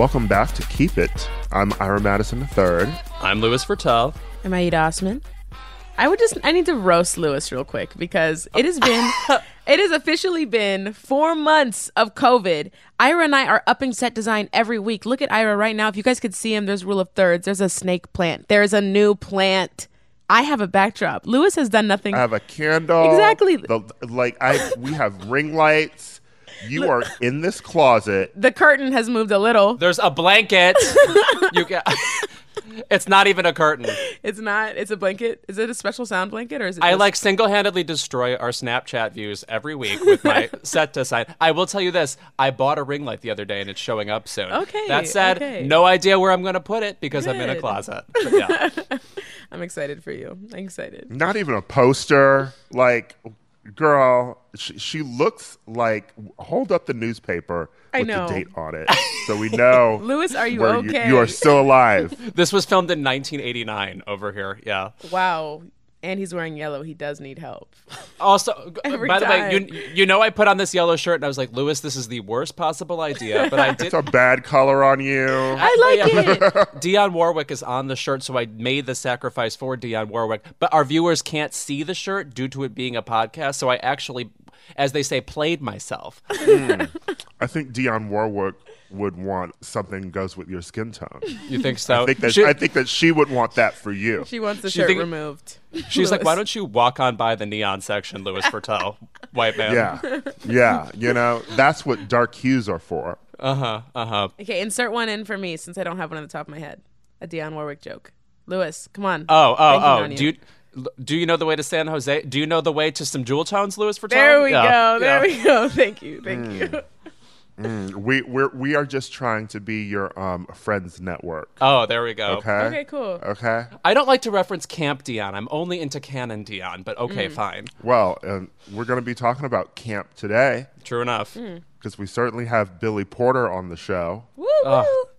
Welcome back to Keep It. I'm Ira Madison III. I'm Louis Virtel. Am I Aida Osman? I would just I need to roast Lewis real quick because it has been it has officially been four months of COVID. Ira and I are upping set design every week. Look at Ira right now. If you guys could see him, there's rule of thirds. There's a snake plant. There's a new plant. I have a backdrop. Lewis has done nothing. I have a candle. Exactly. The, like I, we have ring lights. You are in this closet. the curtain has moved a little. There's a blanket. you can, It's not even a curtain. It's not. It's a blanket. Is it a special sound blanket or is it? I just- like single-handedly destroy our Snapchat views every week with my set design. I will tell you this: I bought a ring light the other day, and it's showing up soon. Okay, That said, okay. no idea where I'm going to put it because I'm in a Good. closet. But yeah. I'm excited for you. I'm excited. Not even a poster. Like, girl, she, she looks like. Hold up the newspaper I with know. the date on it, so we know. Lewis, are you where okay? You, are still alive. This was filmed in 1989 over here. Yeah. Wow. And he's wearing yellow. He does need help. Also, Every by the way, you you know I put on this yellow shirt and I was like, Lewis, this is the worst possible idea, but I did. It's a bad color on you. I like it. Dionne Warwick is on the shirt, so I made the sacrifice for Dionne Warwick. But our viewers can't see the shirt due to it being a podcast, so I actually, as they say, played myself. I think Dionne Warwick would want something goes with your skin tone. You think so? I think that She- I think that she would want that for you. She wants the She shirt think- removed. she's like, why don't you walk on by the neon section, Louis Virtel, white man? Yeah, yeah. You know that's what dark hues are for. Uh huh. Uh huh. Okay, insert one in for me since I don't have one on the top of my head. A Dionne Warwick joke. Lewis, come on. Oh, oh, Banking oh. on Do you? Know the way to San Jose? Do you know the way to some jewel tones, Louis Virtel? There we Yeah, go. There yeah. we go. Thank you. Thank Hmm. you. We we're, we are just trying to be your um friends network. Oh, there we go. Okay. Okay, cool. Okay. I don't like to reference Camp Dionne. I'm only into Canon Dionne, but okay, Mm. fine. Well, um, we're going to be talking about camp today True enough. Mm. because we certainly have Billy Porter on the show. Woo.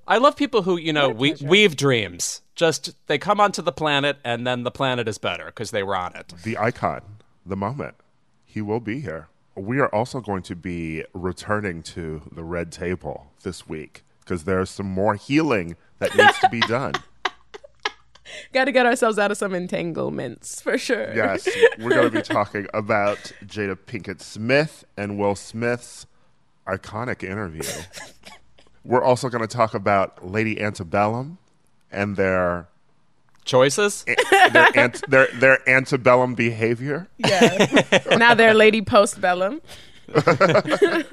I love people who, you know, we, weave dreams. Just they come onto the planet and then the planet is better because they were on it. The icon, the moment. He will be here. We are also going to be returning to the red table this week because there's some more healing that needs to be done. Got to get ourselves out of some entanglements for sure. Yes, we're going to be talking about Jada Pinkett Smith and Will Smith's iconic interview. We're also going to talk about Lady Antebellum and their Choices? their, ant, their their antebellum behavior. Yeah. now they're Lady Postbellum.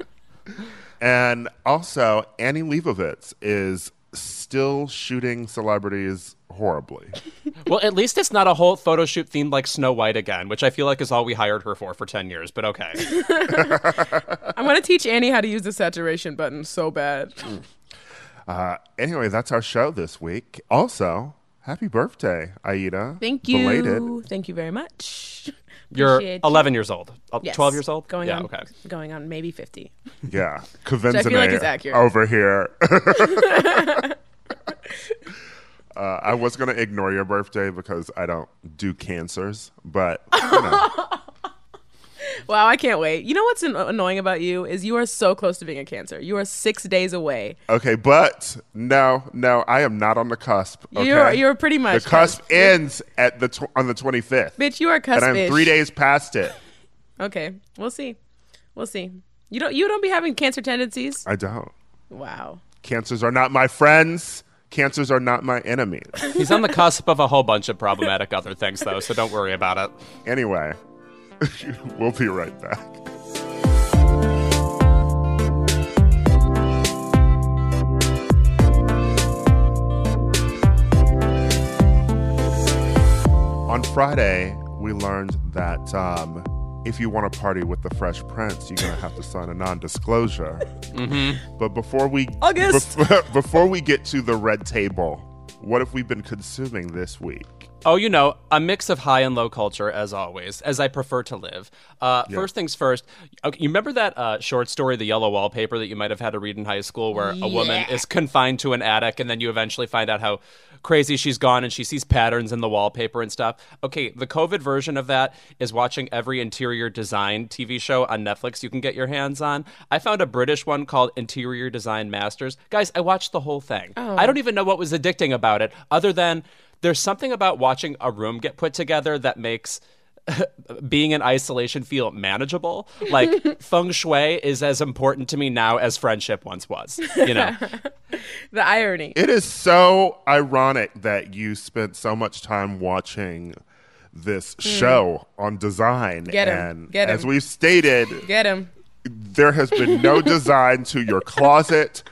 And also, Annie Leibovitz is still shooting celebrities horribly. well, at least it's not a whole photo shoot themed like Snow White again, which I feel like is all we hired her for for 10 years, but okay. I'm going to teach Annie how to use the saturation button so bad. Uh, anyway, that's our show this week. Also, happy birthday, Aida. Thank you. Belated. Thank you very much. You're Appreciate you. 11 years old. Uh, Yes. 12 years old? Going yeah, on okay. going on maybe 50. Yeah, I feel like Kavinzane is accurate. over here. Uh, I was going to ignore your birthday because I don't do cancers, but you know, Wow, I can't wait. You know what's an- annoying about you is you are so close to being a cancer. You are 6 days away. okay. But no, no, I am not on the cusp. Okay? You're you're pretty much the much cusp ends at the tw- on the 25th, Bitch, you are cusp. and I'm three days past it. Okay, we'll see. We'll see. You don't you don't be having cancer tendencies? I don't. Wow. Cancers are not my friends cancers are not my enemies. He's on the cusp of a whole bunch of problematic other things, though, so don't worry about it. Anyway, we'll be right back. On Friday, we learned that um, if you want to party with the Fresh Prince, you're going to have to sign a non-disclosure. Mm-hmm. But before we August. bef- before we get to the red table, what have we been consuming this week? Oh, you know, a mix of high and low culture, as always, as I prefer to live. Uh, First things first, okay, you remember that uh, short story, The Yellow Wallpaper, that you might have had to read in high school, where a woman is confined to an attic and then you eventually find out how crazy she's gone and she sees patterns in the wallpaper and stuff? Okay, the COVID version of that is watching every interior design TV show on Netflix you can get your hands on. I found a British one called Interior Design Masters. Guys, I watched the whole thing. Oh. I don't even know what was addicting about it, other than there's something about watching a room get put together that makes being in isolation feel manageable. Like feng shui is as important to me now as friendship once was. You know, The irony. It is so ironic that you spent so much time watching this mm. show on design. Get 'em. And Get 'em. as we've stated, Get him. there has been no design to your closet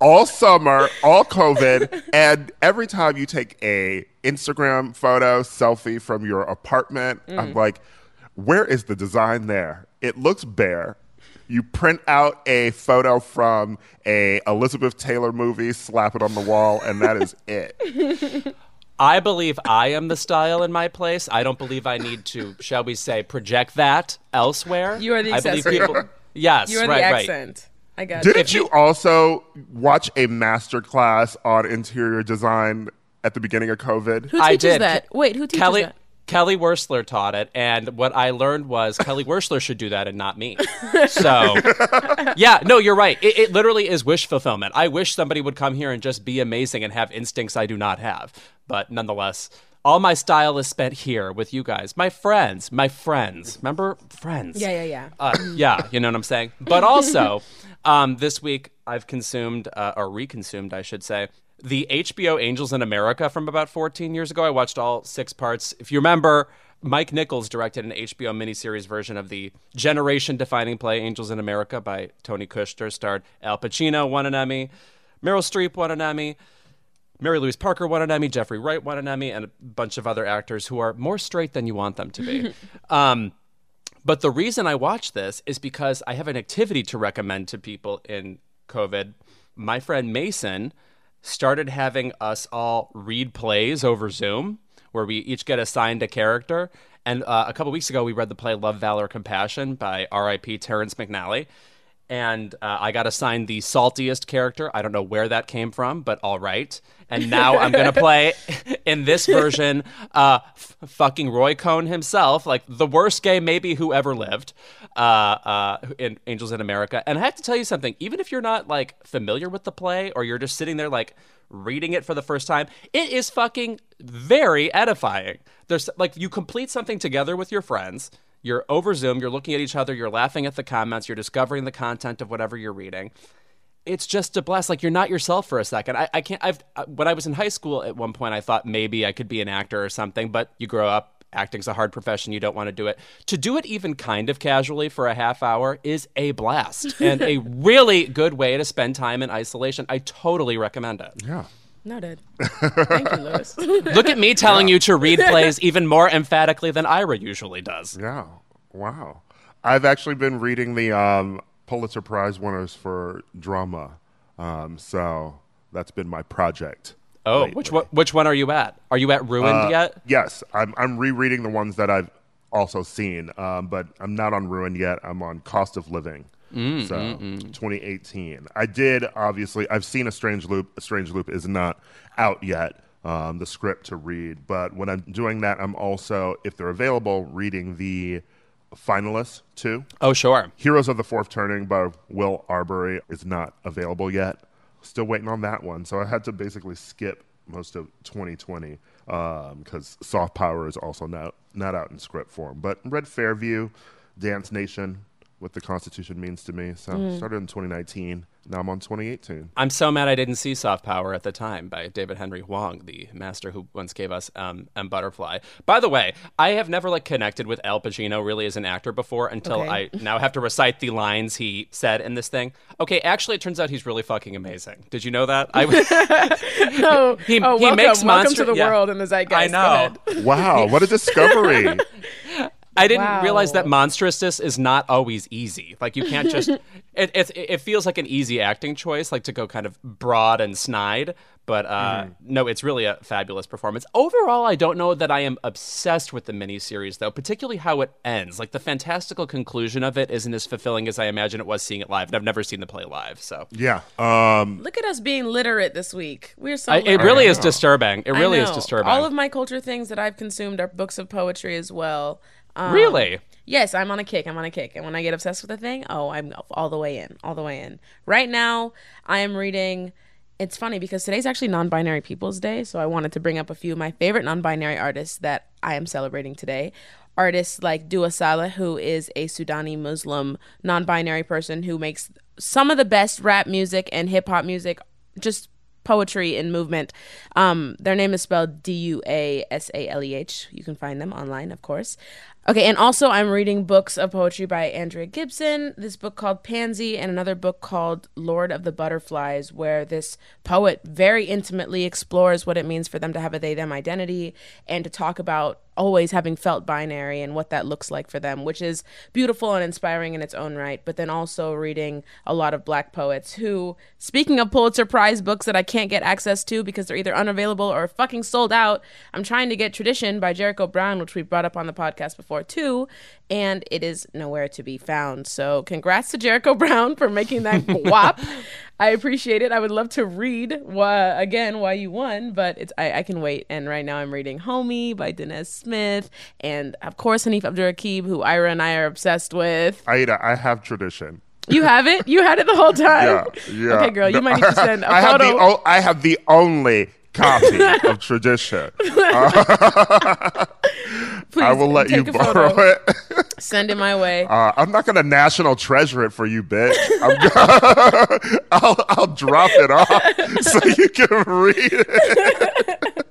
all summer, all COVID, and every time you take a Instagram photo, selfie from your apartment, I'm mm. like, where is the design there? It looks bare. You print out a photo from a Elizabeth Taylor movie, slap it on the wall, and that is it. I believe I am the style in my place. I don't believe I need to, shall we say, project that elsewhere. You are the I believe accessory. people. Yes, You are right, the right. Accent. I got Didn't If you you- also watch a master class on interior design at the beginning of COVID? Who I teaches did. that? Wait, who teaches Kelly that? Kelly Wearstler taught it, and what I learned was Kelly Wearstler should do that and not me. So, yeah, no, you're right. It, it literally is wish fulfillment. I wish somebody would come here and just be amazing and have instincts I do not have. But nonetheless, all my style is spent here with you guys, my friends, my friends. Remember, friends. Yeah, yeah, yeah. Uh, yeah, you know what I'm saying? But also, um, this week I've consumed, uh, or reconsumed, I should say, the HBO Angels in America from about 14 years ago. I watched all six parts. If you remember, Mike Nichols directed an HBO miniseries version of the generation defining play Angels in America by Tony Kushner, starred Al Pacino, won an Emmy, Meryl Streep won an Emmy. Mary Louise Parker won an Emmy, Jeffrey Wright won an Emmy, and a bunch of other actors who are more straight than you want them to be. um, but the reason I watch this is because I have an activity to recommend to people in COVID. My friend Mason started having us all read plays over Zoom, where we each get assigned a character. And uh, a couple weeks ago, we read the play Love, Valor, Compassion by R.I.P. Terrence McNally. And uh, I got assigned the saltiest character. I don't know where that came from, but all right. And now I'm to play in this version uh, f- fucking Roy Cohn himself, like the worst gay maybe who ever lived uh, uh, in Angels in America. And I have to tell you something, even if you're not like familiar with the play or you're just sitting there like reading it for the first time, it is fucking very edifying. There's like you complete something together with your friends. You're over Zoom, you're looking at each other, you're laughing at the comments, you're discovering the content of whatever you're reading. It's just a blast. Like you're not yourself for a second. I, I can't. I've uh, when I was in high school at one point, I thought maybe I could be an actor or something. But you grow up, acting's a hard profession. You don't want to do it. To do it even kind of casually for a half hour is a blast and a really good way to spend time in isolation. I totally recommend it. Yeah. Noted. Thank you, Lewis. Look at me telling you to read plays even more emphatically than Ira usually does. Yeah. Wow. I've actually been reading the um, Pulitzer Prize winners for drama. Um, so that's been my project. Oh, lately. which one? Which one are you at? Are you at Ruined Uh, yet? Yes, I'm, I'm rereading the ones that I've also seen, um, but I'm not on Ruin yet. I'm on Cost of Living. Mm, so 2018. I did obviously. I've seen a Strange Loop. A Strange Loop is not out yet. Um, the script to read, but when I'm doing that, I'm also, if they're available, reading the finalists too. Oh, sure. Heroes of the Fourth Turning by Will Arbery is not available yet. Still waiting on that one. So I had to basically skip most of 2020 because Soft Power is also not, not out in script form. But Red Fairview, Dance Nation, what the Constitution means to me. So Mm. started in 2019. Now I'm on 2018. I'm so mad I didn't see Soft Power at the time by David Henry Hwang, the master who once gave us um, M Butterfly. By the way, I have never like connected with Al Pacino really as an actor before until Okay. I now have to recite the lines he said in this thing. Okay, actually, it turns out he's really fucking amazing. Did you know that? I Oh, He- oh he welcome, makes welcome monster- to the yeah. world in the zeitgeist. I know. Wow, what a discovery! I didn't Wow. realize that monstrousness is not always easy. Like you can't just. it, it it feels like an easy acting choice, like to go kind of broad and snide. But uh, no, it's really a fabulous performance. Overall, I don't know that I am obsessed with the miniseries, though. Particularly how it ends. Like the fantastical conclusion of it isn't as fulfilling as I imagine it was seeing it live. And I've never seen the play live, so yeah. Um, Look at us being literate this week. We're so. I, it really is disturbing. It really is disturbing. All of my culture things that I've consumed are books of poetry as well. Um, really. Yes, I'm on a kick. I'm on a kick. And when I get obsessed with a thing, oh, I'm all the way in, all the way in. Right now, I am reading. It's funny because today's actually non binary people's day. So I wanted to bring up a few of my favorite non binary artists that I am celebrating today. Artists like Dua Saleh, who is a Sudani Muslim non binary person who makes some of the best rap music and hip hop music, just poetry and movement. Um, their name is spelled D U A S A L E H. You can find them online, of course. Okay, and also I'm reading books of poetry by Andrea Gibson, this book called Pansy, and another book called Lord of the Butterflies, where this poet very intimately explores what it means for them to have a they them identity and to talk about always having felt binary and what that looks like for them, which is beautiful and inspiring in its own right. But then also reading a lot of black poets who, speaking of Pulitzer Prize books that I can't get access to because they're either unavailable or fucking sold out, I'm trying to get Tradition by Jericho Brown, which we brought up on the podcast before too, and it is nowhere to be found. So congrats to Jericho Brown for making that whop. I appreciate it. I would love to read why, again why you won, but it's I, I can wait. And right now I'm reading Homie by Danez Smith, and of course Hanif Abdurraqib, who Ira and I are obsessed with. Aida, I have tradition. You have it. You had it the whole time. Yeah, yeah. Okay, girl, you might need to send a I have the photo. I have the only copy of tradition. Please I will let you borrow photo. it. Send it my way. Uh, I'm not gonna national treasure it for you, bitch. I'm go- I'll I'll drop it off so you can read it.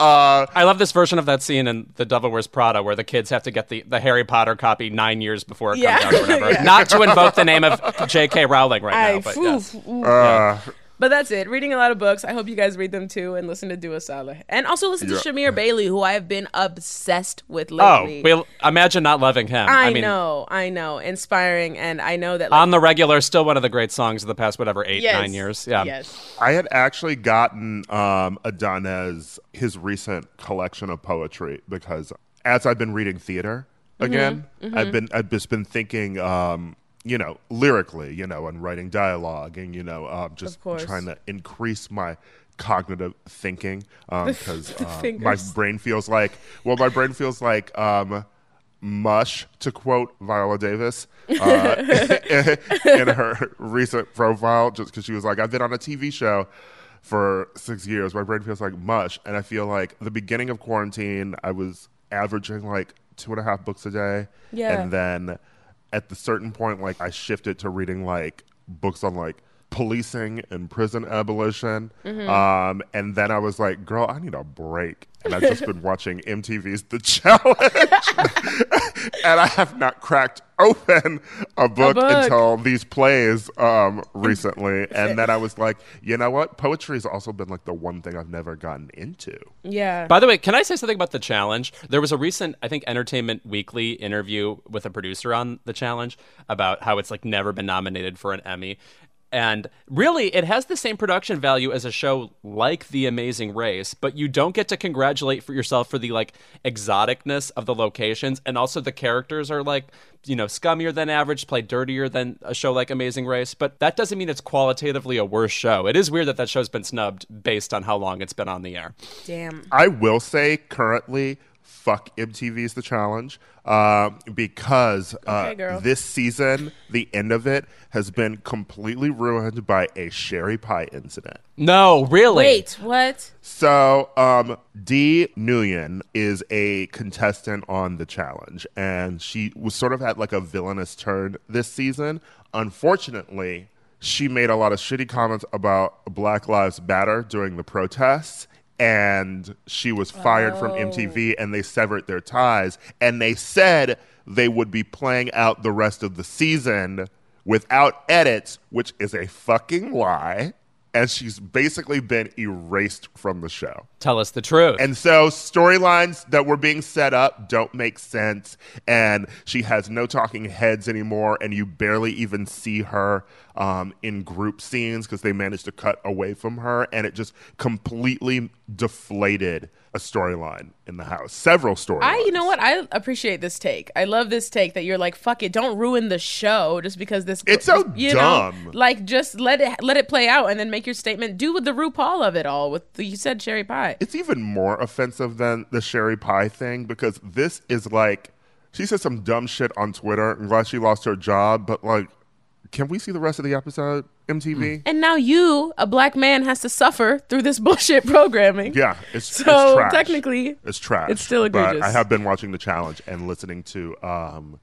Uh, I love this version of that scene in The Devil Wears Prada where the kids have to get the, the Harry Potter copy nine years before it Yeah. comes out or whatever. Yeah. Not to invoke the name of J.K. Rowling right I, now, but phew, yes. ooh. uh, But that's it. Reading a lot of books. I hope you guys read them too and listen to Dua Saleh. And also listen to Yeah. Shamir Bailey, who I have been obsessed with lately. Oh, lately. well, imagine not loving him. I, I mean, know, I know. Inspiring and I know that like, on the regular, still one of the great songs of the past, whatever, eight, yes, nine years. Yeah. Yes. I had actually gotten um, Adonis his recent collection of poetry because as I've been reading theater again, I've been I've just been thinking, um, you know, lyrically, you know, and writing dialogue, and you know, um, just trying to increase my cognitive thinking because my brain feels like well, my brain feels like. Um, mush, to quote Viola Davis uh, in her recent profile, just because she was like, I've been on a TV show for six years. My brain feels like mush. And I feel like the beginning of quarantine, I was averaging like two and a half books a day. Yeah. And then at the certain point, like I shifted to reading like books on like policing and prison abolition. Mm-hmm. Um, and then I was like, girl, I need a break. And I've just been watching MTV's The Challenge. and I have not cracked open a book, book. until these plays um, recently. and then I was like, you know what? Poetry has also been like the one thing I've never gotten into. Yeah. By the way, can I say something about the challenge? There was a recent, I think, Entertainment Weekly interview with a producer on the challenge about how it's like never been nominated for an Emmy. And really, it has the same production value as a show like The Amazing Race, but you don't get to congratulate for yourself for the like exoticness of the locations, and also the characters are like you know scummier than average, play dirtier than a show like Amazing Race. But that doesn't mean it's qualitatively a worse show. It is weird that that show's been snubbed based on how long it's been on the air. Damn. I will say currently fuck MTV's The Challenge uh, because uh, Okay, this season, the end of it has been completely ruined by a Sherry Pie incident. No, really. Wait, what? So, um, Dee Nguyen is a contestant on the challenge, and she was sort of had like a villainous turn this season. Unfortunately, she made a lot of shitty comments about Black Lives Matter during the protests. And she was fired from MTV, oh. and they severed their ties. And they said they would be playing out the rest of the season without edits, which is a fucking lie. And she's basically been erased from the show. Tell us the truth. And so storylines that were being set up don't make sense. And she has no talking heads anymore. And you barely even see her um, in group scenes because they managed to cut away from her. And it just completely deflated a storyline in the house. Several storylines. I, you know what? I appreciate this take. I love this take that you're like, fuck it, don't ruin the show just because this. It's so you dumb. Know, like, just let it let it play out and then make your statement. Do with the RuPaul of it all. With the, you said cherry pie. It's even more offensive than the Sherry Pie thing because this is like she said some dumb shit on Twitter. I'm glad she lost her job, but like, can we see the rest of the episode, MTV? And now you, a black man, has to suffer through this bullshit programming. Yeah, it's So, it's trash. technically, it's trash. it's still But egregious. I have been watching the challenge and listening to um,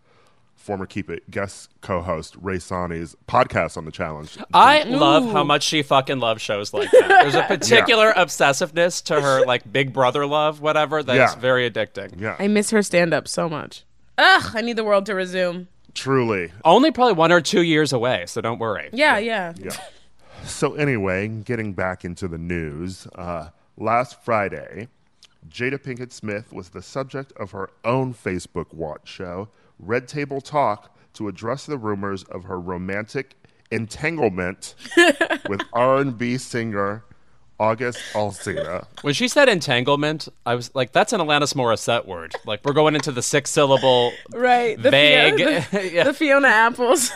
former Keep It guest co-host Rae Sanni's podcast on the challenge. I love how much she fucking loves shows like that. There's a particular obsessiveness to her, like Big Brother love, whatever, that's Yeah. very addicting. yeah, I miss her stand up so much. Ugh, I need the world to resume. truly. Only probably one or two years away, so don't worry. Yeah, yeah. Yeah. So anyway, getting back into the news, uh, last Friday, Jada Pinkett Smith was the subject of her own Facebook watch show, Red Table Talk, to address the rumors of her romantic entanglement with R&B singer August Alsina. When she said entanglement, I was like, that's an Alanis Morissette word. Like, we're going into the six syllable Right. The vague. Fiona, the, Yeah. the Fiona Apples.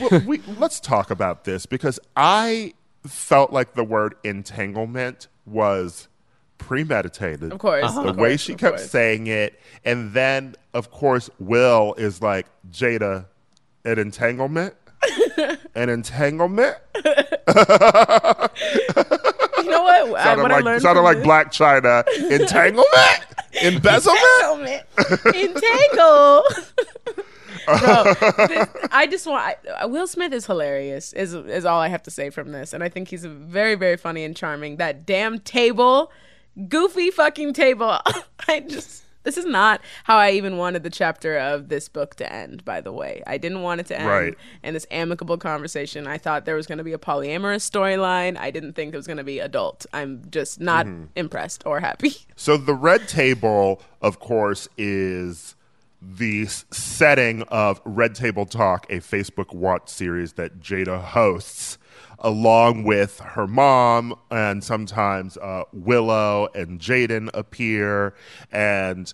well, we, let's talk about this because I felt like the word entanglement was premeditated. Of course. Uh-huh. the of way she kept course. saying it, and then of course Will is like Jada, an entanglement, an entanglement. You know what? I, Sounded what I like learned sounded like this- Blac Chyna. Entanglement, embezzlement. Entangle. Bro, this- I just want. I, Will Smith is hilarious. Is is all I have to say from this, and I think he's very very funny and charming. That damn table, goofy fucking table. I just. This is not how I even wanted the chapter of this book to end, by the way. I didn't want it to end Right. in this amicable conversation. I thought there was going to be a polyamorous storyline. I didn't think it was going to be adult. I'm just not Mm-hmm. impressed or happy. So the red table, of course, is the setting of Red Table Talk, a Facebook Watch series that Jada hosts, along with her mom, and sometimes uh, Willow and Jaden appear, and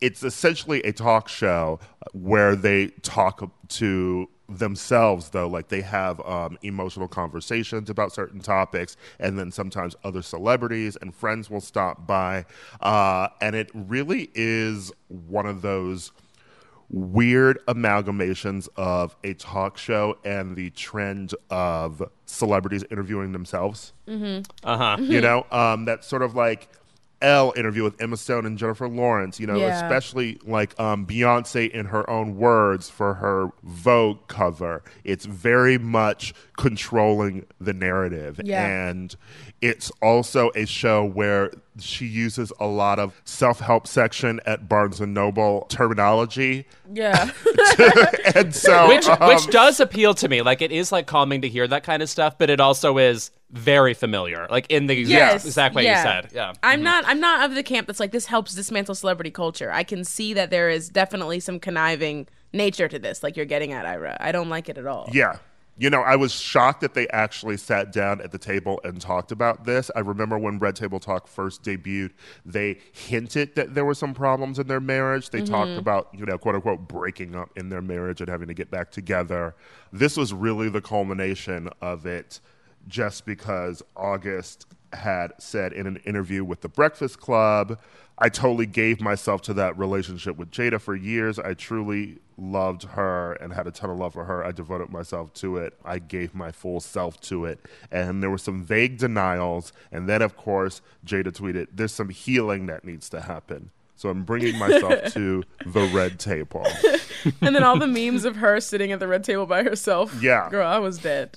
it's essentially a talk show where they talk to themselves though like they have um, emotional conversations about certain topics and then sometimes other celebrities and friends will stop by. Uh, and it really is one of those weird amalgamations of a talk show and the trend of celebrities interviewing themselves Uh huh. you know um, that sort of like Elle interview with Emma Stone and Jennifer Lawrence, you know, Yeah. especially like um, Beyonce in her own words for her Vogue cover. It's very much controlling the narrative. Yeah. And it's also a show where she uses a lot of self help section at Barnes and Noble terminology. Yeah. and so, Which, um, which does appeal to me. Like, it is like calming to hear that kind of stuff, but it also is very familiar. Like, in the yes, exact way yeah. you said. Yeah. I'm not I'm not of the camp that's like this helps dismantle celebrity culture. I can see that there is definitely some conniving nature to this, like you're getting at Ira. I don't like it at all. Yeah. You know, I was shocked that they actually sat down at the table and talked about this. I remember when Red Table Talk first debuted, they hinted that there were some problems in their marriage. They talked mm-hmm. about, you know, quote unquote, breaking up in their marriage and having to get back together. This was really the culmination of it just because August had said in an interview with The Breakfast Club, I totally gave myself to that relationship with Jada for years. I truly loved her and had a ton of love for her. I devoted myself to it. I gave my full self to it. And there were some vague denials. And then, of course, Jada tweeted, There's some healing that needs to happen. So I'm bringing myself to the red table. and then all the memes of her sitting at the red table by herself. Yeah. Girl, I was dead.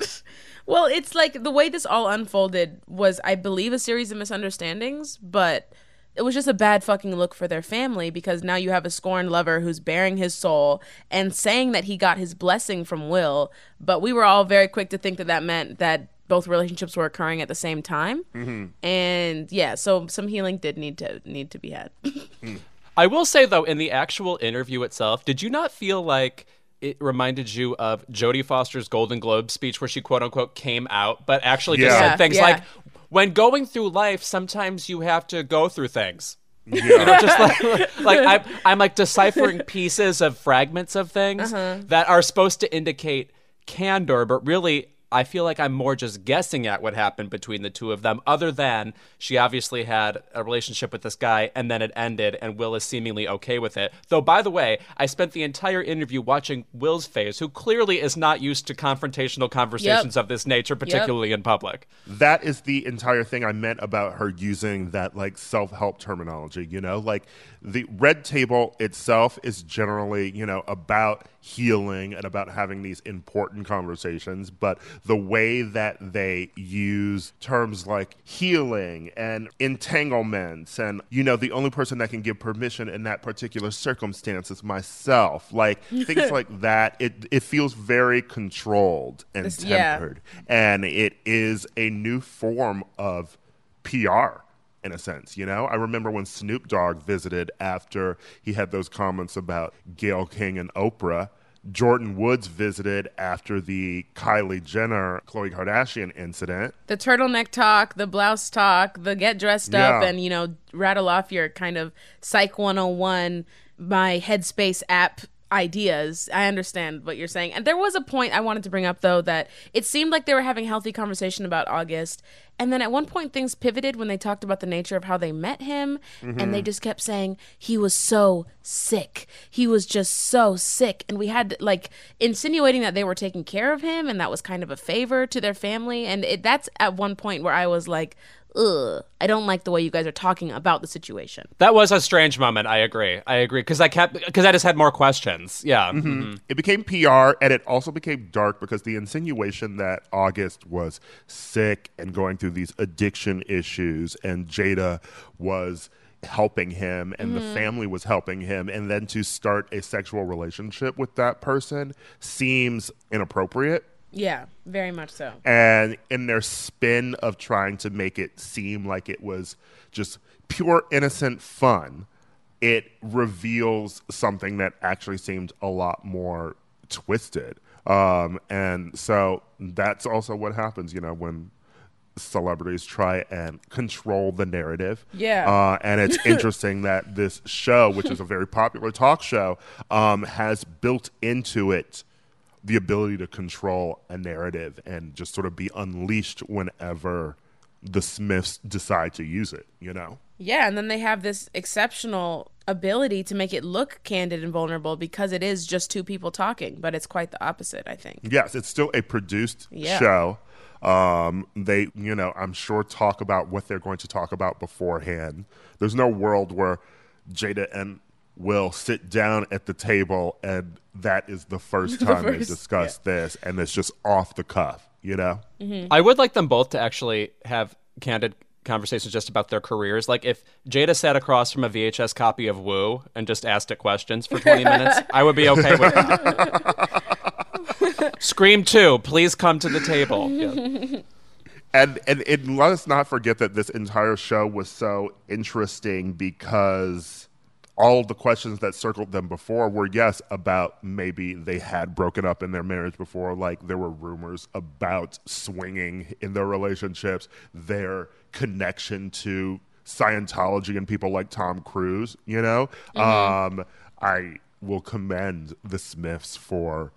Well, it's like the way this all unfolded was, I believe, a series of misunderstandings, but it was just a bad fucking look for their family because now you have a scorned lover who's bearing his soul and saying that he got his blessing from Will, but we were all very quick to think that that meant that both relationships were occurring at the same time. Mm-hmm. And yeah, so some healing did need to need to be had. Mm. I will say though, in the actual interview itself, did you not feel like it reminded you of Jodie Foster's Golden Globe speech where she quote unquote came out, but actually just Yeah. said things Yeah. like, "When going through life, sometimes you have to go through things." Yeah. You know, just like like I'm, I'm like deciphering pieces of fragments of things uh-huh. that are supposed to indicate candor, but really I feel like I'm more just guessing at what happened between the two of them, other than she obviously had a relationship with this guy and then it ended, and Will is seemingly okay with it. Though, by the way, I spent the entire interview watching Will's face, who clearly is not used to confrontational conversations of this nature, particularly in public. that is the entire thing I meant about her using that like self help terminology. You know, like the red table itself is generally, you know, about healing and about having these important conversations. But the way that they use terms like healing and entanglements, and, you know, the only person that can give permission in that particular circumstance is myself, like things like that, it, it feels very controlled and This- yeah. tempered and it is a new form of PR in a sense, you know? I remember when Snoop Dogg visited after he had those comments about Gayle King and Oprah. Jordyn Woods visited after the Kylie Jenner, Khloe Kardashian incident. the turtleneck talk, the blouse talk, the get dressed up and, you know, rattle off your kind of Psych 101, my Headspace app ideas. I understand what you're saying. And there was a point I wanted to bring up, though, that it seemed like they were having a healthy conversation about August. And then at one point, things pivoted when they talked about the nature of how they met him. And they mm-hmm. just kept saying, he was so sick. He was just so sick. And we had, like, insinuating that they were taking care of him and that was kind of a favor to their family. And it, that's at one point where I was like, ugh, I don't like the way you guys are talking about the situation. That was a strange moment. I agree. I agree because I kept because I just had more questions. Yeah. mhm. It became PR and it also became dark because the insinuation that August was sick and going through these addiction issues and Jada was helping him and the family was helping him and then to start a sexual relationship with that person seems inappropriate Yeah, very much so. and in their spin of trying to make it seem like it was just pure innocent fun it reveals something that actually seemed a lot more twisted um, and so that's also what happens you know when celebrities try and control the narrative Yeah. uh, and it's interesting that this show which is a very popular talk show um, has built into it the ability to control a narrative and just sort of be unleashed whenever the Smiths decide to use it, you know? Yeah, and then they have this exceptional ability to make it look candid and vulnerable because it is just two people talking, but it's quite the opposite, I think. Yes, it's still a produced Yeah. show. Um, they, you know, I'm sure talk about what they're going to talk about beforehand. There's no world where Jada and Will sit down at the table and that is the first time they first- discuss this and it's just off the cuff, you know? Mm-hmm. I would like them both to actually have candid conversations just about their careers. Like if Jada sat across from a VHS copy of Woo and just asked it questions for 20 minutes, I would be okay with that. Scream 2, please come to the table. Yeah. and and, and let us not forget that this entire show was so interesting because all the questions that circled them before were yes about maybe they had broken up in their marriage before. Like there were rumors about swinging in their relationships their connection to Scientology and people like Tom Cruise you know? Um I will commend the Smiths for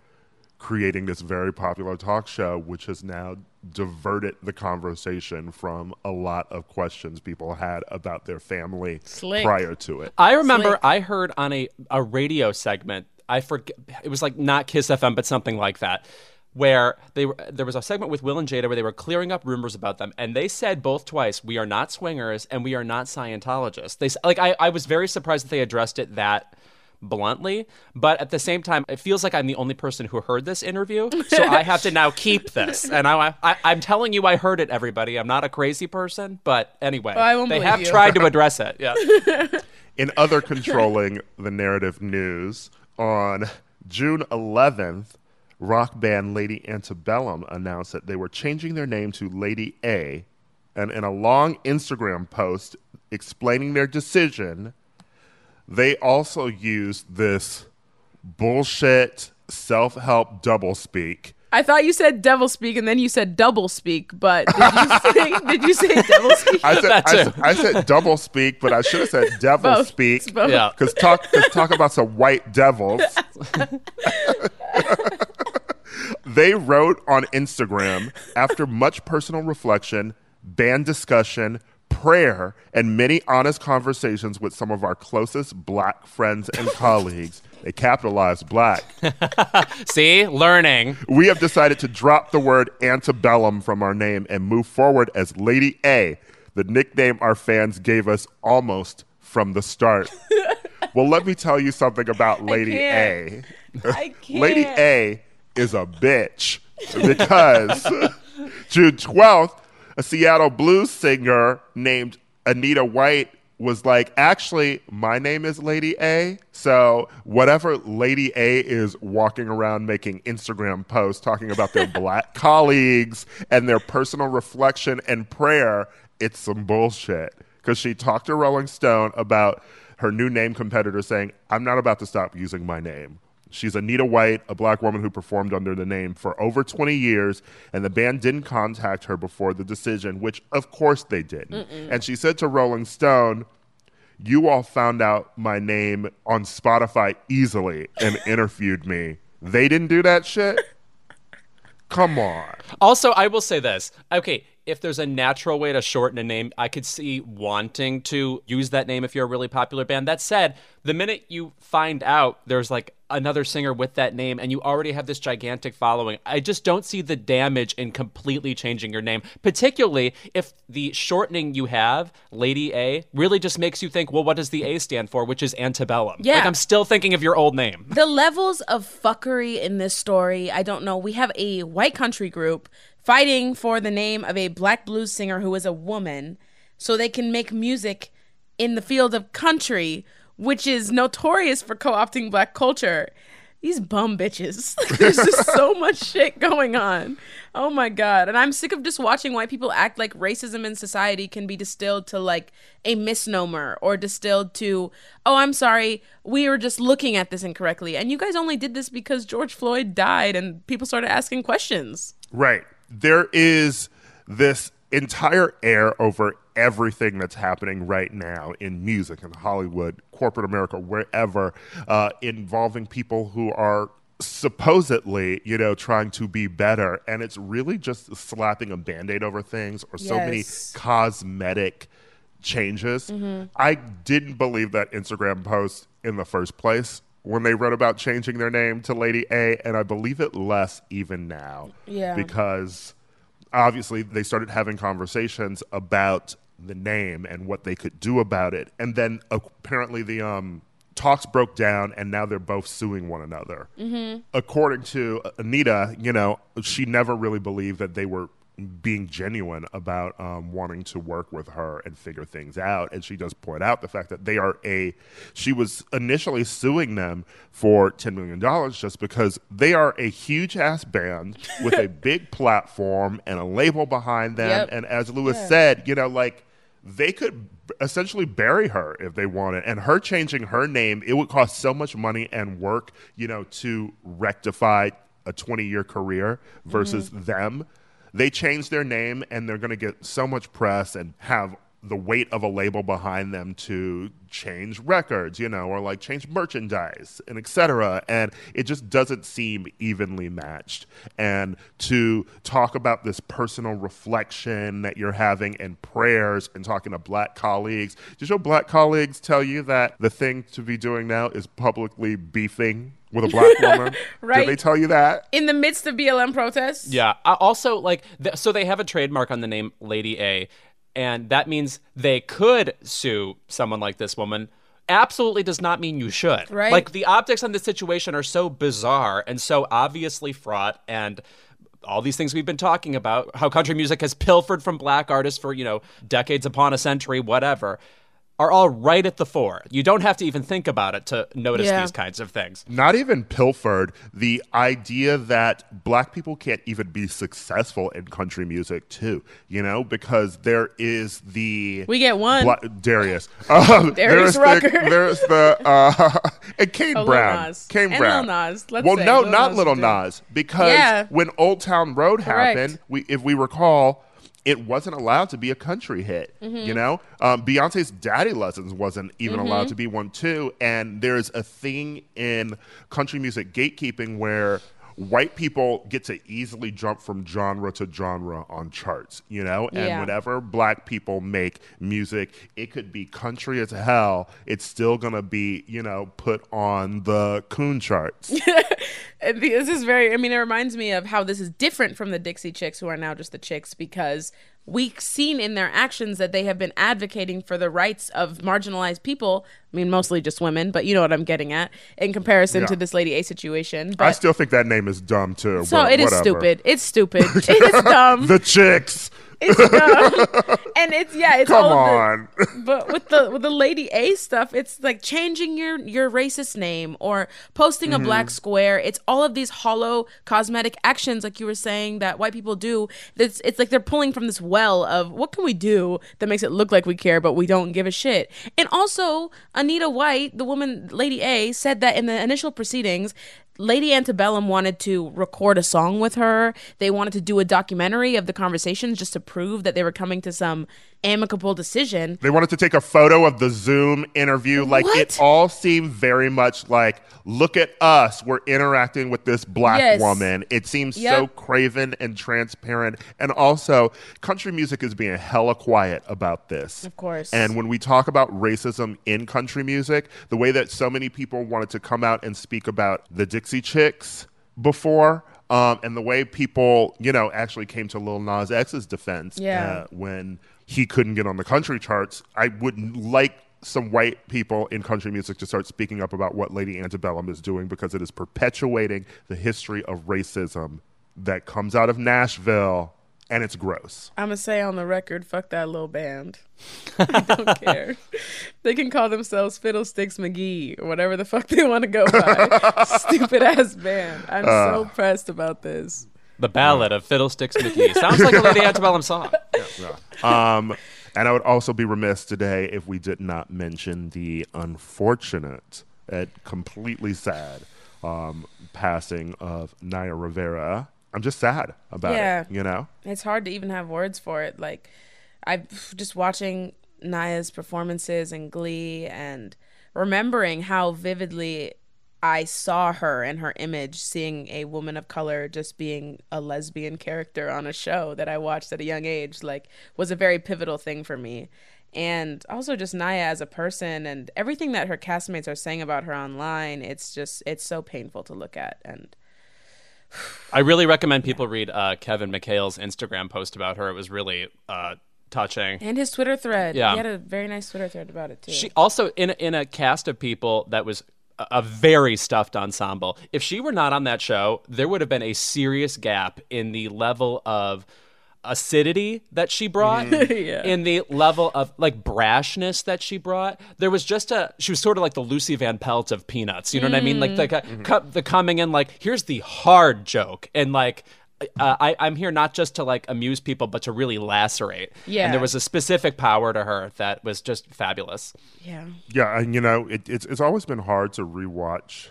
creating this very popular talk show, which has now diverted the conversation from a lot of questions people had about their family Slick. prior to it. I remember Slick. I heard on a, a radio segment, I forget, it was like not Kiss FM, but something like that, where they were, there was a segment with Will and Jada where they were clearing up rumors about them. And they said both twice, we are not swingers and we are not Scientologists. They, like, I, I was very surprised that they addressed it that bluntly but at the same time it feels like i'm the only person who heard this interview so i have to now keep this and I, I, i'm telling you i heard it everybody i'm not a crazy person but anyway oh, I they have you. tried to address it yeah In other controlling the narrative news, on June 11th, rock band Lady Antebellum announced that they were changing their name to Lady A. And in a long Instagram post explaining their decision, they also use this bullshit self help doublespeak. I thought you said devil speak and then you said double speak, but did you say, did you say devil speak? I said, I, said I said double speak, but I should have said devil Both. speak. It's both. Yeah. Because talk, cause talk about some white devils. they wrote on Instagram after much personal reflection, band discussion, prayer, and many honest conversations with some of our closest black friends and colleagues. They capitalized black. See, learning. We have decided to drop the word antebellum from our name and move forward as Lady A, the nickname our fans gave us almost from the start. well, let me tell you something about Lady A. I can't. Lady A is a bitch because June 12th, a Seattle blues singer named Anita White was like, actually, my name is Lady A. So whatever Lady A is walking around making Instagram posts talking about their black colleagues and their personal reflection and prayer, it's some bullshit. Because she talked to Rolling Stone about her new name competitor saying, I'm not about to stop using my name. She's Anita White, a black woman who performed under the name for over 20 years, and the band didn't contact her before the decision, which of course they didn't. And she said to Rolling Stone, You all found out my name on Spotify easily and interviewed me. They didn't do that shit? Come on. Also, I will say this. Okay, if there's a natural way to shorten a name, I could see wanting to use that name if you're a really popular band. That said, the minute you find out there's like another singer with that name and you already have this gigantic following, I just don't see the damage in completely changing your name, particularly if the shortening you have, Lady A, really just makes you think, well, what does the A stand for, which is antebellum? Yeah. Like, I'm still thinking of your old name. the levels of fuckery in this story, I don't know. We have a white country group fighting for the name of a black blues singer who is a woman so they can make music in the field of country, which is notorious for co opting black culture. These bum bitches. There's just so much shit going on. Oh my God. And I'm sick of just watching white people act like racism in society can be distilled to like a misnomer or distilled to, oh, I'm sorry, we were just looking at this incorrectly. And you guys only did this because George Floyd died and people started asking questions. Right. There is this entire air over everything that's happening right now in music and Hollywood, corporate America, wherever, uh, involving people who are supposedly, you know, trying to be better. And it's really just slapping a band aid over things or so many cosmetic changes. I didn't believe that Instagram post in the first place when they wrote about changing their name to Lady A, and I believe it less even now. Yeah. Because obviously they started having conversations about the name and what they could do about it. And then apparently the um, talks broke down and now they're both suing one another. According to Anita, you know, she never really believed that they were being genuine about um, wanting to work with her and figure things out. And she does point out the fact that they are a, she was initially suing them for $10 million just because they are a huge ass band with a big platform and a label behind them. Yep. And as Lewis said, you know, like they could essentially bury her if they wanted. And her changing her name, it would cost so much money and work, you know, to rectify a 20 year career versus them. They changed their name and they're going to get so much press and have the weight of a label behind them to change records, you know, or like change merchandise and etc. And it just doesn't seem evenly matched. And to talk about this personal reflection that you're having and prayers and talking to black colleagues, did your black colleagues tell you that the thing to be doing now is publicly beefing with a black woman? Right. Did they tell you that? In the midst of BLM protests? Yeah. Uh, also, like, th- so they have a trademark on the name Lady A, and that means they could sue someone like this woman. Absolutely does not mean you should. Right. Like, the optics on this situation are so bizarre and so obviously fraught, and all these things we've been talking about, how country music has pilfered from black artists for, you know, decades upon a century, whatever, are all right at the fore. You don't have to even think about it to notice Yeah. these kinds of things. not even pilfered the idea that black people can't even be successful in country music too you know because there is the We get one. Bla- Darius. Um, Darius there's the, Rucker. there's the uh, and Kane Oh, Lil Brown. Nas. Kane And Brown. Lil Nas, let's well, say. no, Lil not Nas Little too. Nas, because Yeah. when Old Town Road Correct. happened, we, if we recall. It wasn't allowed to be a country hit, Mm-hmm. you know. Um, Beyonce's "Daddy Lessons" wasn't even Mm-hmm. allowed to be one too. And there's a thing in country music gatekeeping where white people get to easily jump from genre to genre on charts, you know? And Yeah. whenever black people make music, it could be country as hell. It's still going to be, you know, put on the coon charts. This is very, I mean, it reminds me of how this is different from the Dixie Chicks, who are now just the Chicks, because we've seen in their actions that they have been advocating for the rights of marginalized people. I mean, mostly just women, but you know what I'm getting at in comparison to this Lady A situation. I still think that name is dumb too. so but it is whatever. stupid. It's stupid. it is dumb. The chicks. It's dumb. Uh, and it's, yeah, it's Come all of the- on. but with the with the lady A stuff, it's like changing your your racist name or posting a black mm-hmm. square. It's all of these hollow cosmetic actions, like you were saying, that white people do. It's it's like they're pulling from this well of what can we do that makes it look like we care, but we don't give a shit. And also, Anita White, the woman, Lady A, said that in the initial proceedings. Lady Antebellum wanted to record a song with her. They wanted to do a documentary of the conversations just to prove that they were coming to some amicable decision. They wanted to take a photo of the Zoom interview. Like What? it all seemed very much like, look at us. We're interacting with this black Yes. woman. It seems so craven and transparent. And also, country music is being hella quiet about this. Of course. And when we talk about racism in country music, the way that so many people wanted to come out and speak about the Dixie Chicks before, um, and the way people, you know, actually came to Lil Nas X's defense Yeah. uh, when he couldn't get on the country charts, I would like some white people in country music to start speaking up about what Lady Antebellum is doing because it is perpetuating the history of racism that comes out of Nashville, and it's gross. I'm gonna say on the record, fuck that little band. I don't care. They can call themselves Fiddlesticks McGee or whatever the fuck they want to go by. Stupid ass band. I'm so uh. pressed about this. The Ballad of Fiddlesticks McGee. Sounds like a Lady Antebellum song. Um, and I would also be remiss today if we did not mention the unfortunate and completely sad um, passing of Naya Rivera. I'm just sad about Yeah. it, you know? It's hard to even have words for it. Like, I just watching Naya's performances in Glee and remembering how vividly I saw her and her image, seeing a woman of color just being a lesbian character on a show that I watched at a young age, like, was a very pivotal thing for me. And also just Naya as a person and everything that her castmates are saying about her online, it's just, it's so painful to look at. And I really recommend people read uh, Kevin McHale's Instagram post about her. It was really uh, touching. and his Twitter thread. Yeah. He had a very nice Twitter thread about it too. She also in in a cast of people that was a, a very stuffed ensemble. If she were not on that show, there would have been a serious gap in the level of acidity that she brought mm-hmm. Yeah. in the level of like brashness that she brought. There was just a she was sort of like the lucy van pelt of peanuts. You know what i mean? Like mm. the, mm-hmm. co- the coming in like here's the hard joke. And like uh, I, I'm here not just to like amuse people, but to really lacerate. Yeah. And there was a specific power to her that was just fabulous. yeah. Yeah, and you know, it, it's it's always been hard to rewatch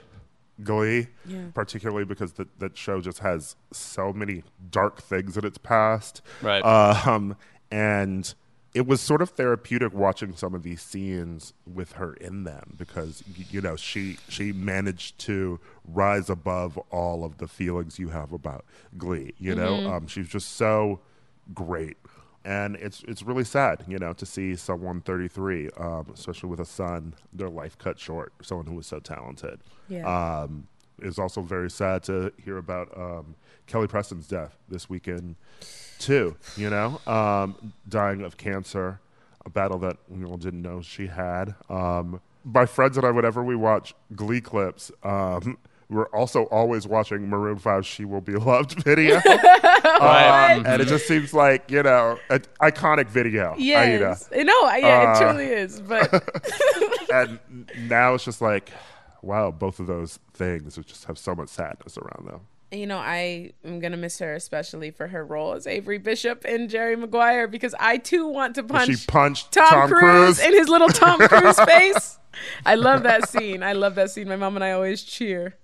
Glee, particularly because that that show just has so many dark things in its past. Right. Um, and it was sort of therapeutic watching some of these scenes with her in them because you know she she managed to rise above all of the feelings you have about Glee. You know, um, she's just so great, and it's it's really sad, you know, to see someone 33, um, especially with a son, their life cut short. Someone who was so talented. Yeah. Um, it's also very sad to hear about um, Kelly Preston's death this weekend too. You know, um, dying of cancer, a battle that we all didn't know she had. Um, my friends and I, whenever we watch Glee clips, um, we're also always watching Maroon 5 She Will Be Loved video. Um, and it just seems like, you know, an iconic video. Aida. yes. No, yeah, Uh, it truly is. But And now it's just like, wow, both of those things just have so much sadness around them. You know, I am gonna miss her, especially for her role as Avery Bishop in Jerry Maguire, because I too want to punch she punched Tom, Tom Cruise, Cruise. in his little Tom Cruise face. I love that scene. I love that scene. My mom and I always cheer.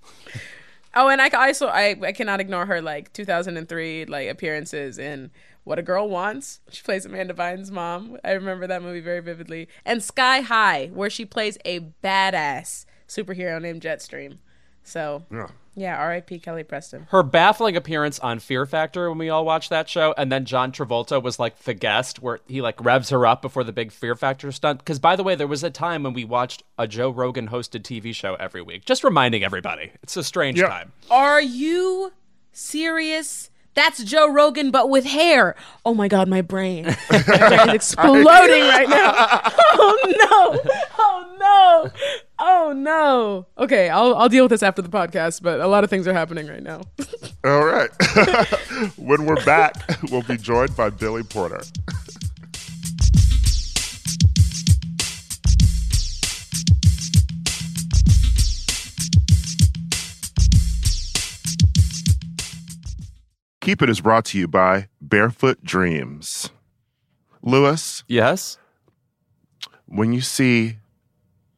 oh, and I also I, I cannot ignore her like 2003 like appearances in What a Girl Wants. She plays Amanda Bynes' mom. I remember that movie very vividly. And Sky High, where she plays a badass superhero named Jetstream. So Yeah. Yeah, R.I.P. Kelly Preston. Her baffling appearance on Fear Factor when we all watched that show, and then John Travolta was like the guest where he like revs her up before the big Fear Factor stunt. Because by the way, there was a time when we watched a Joe Rogan hosted TV show every week. Just reminding everybody, it's a strange Yeah. time. Are you serious? That's Joe Rogan, but with hair. Oh my God, my brain. My brain is exploding right now. Oh no. Oh no. Oh no. Okay, I'll, I'll deal with this after the podcast, but a lot of things are happening right now. All right. when we're back, we'll be joined by Billy Porter. Keep It is brought to you by Barefoot Dreams. Louis, Yes. when you see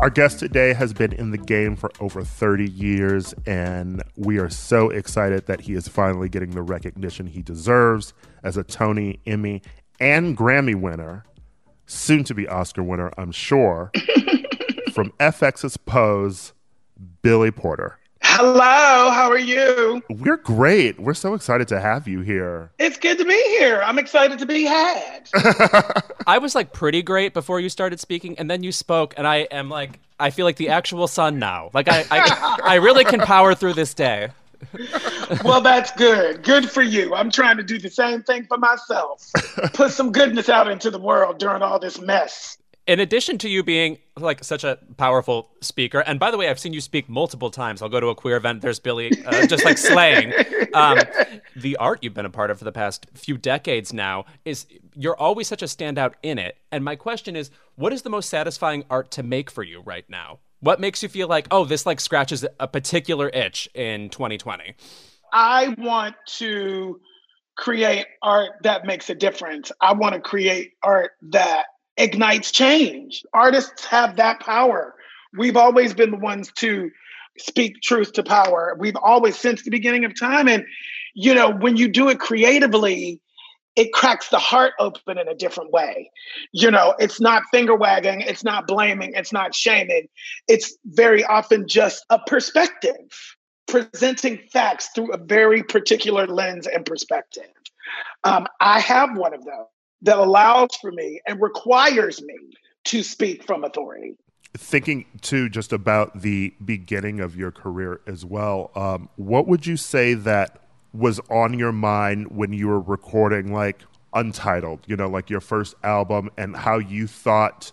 Our guest today has been in the game for over 30 years, and we are so excited that he is finally getting the recognition he deserves as a Tony, Emmy, and Grammy winner, soon to be Oscar winner, I'm sure, from FX's Pose, Billy Porter. Hello, how are you? We're great. We're so excited to have you here. It's good to be here. I'm excited to be had. I was like pretty great before you started speaking, and then you spoke, and I am like, I feel like the actual sun now. Like I, I, I really can power through this day. well, that's good. Good for you. I'm trying to do the same thing for myself. Put some goodness out into the world during all this mess. In addition to you being like such a powerful speaker, and by the way, I've seen you speak multiple times. I'll go to a queer event. There's Billy uh, just like slaying. Um, the art you've been a part of for the past few decades now is you're always such a standout in it. And my question is, what is the most satisfying art to make for you right now? What makes you feel like, oh, this like scratches a particular itch in 2020? I want to create art that makes a difference. I want to create art that ignites change. Artists have that power. We've always been the ones to speak truth to power. We've always, since the beginning of time. And, you know, when you do it creatively, it cracks the heart open in a different way. You know, it's not finger wagging, it's not blaming, it's not shaming. It's very often just a perspective, presenting facts through a very particular lens and perspective. Um, I have one of those that allows for me and requires me to speak from authority. Thinking too, just about the beginning of your career as well, um, what would you say that was on your mind when you were recording, like Untitled, you know, like your first album, and how you thought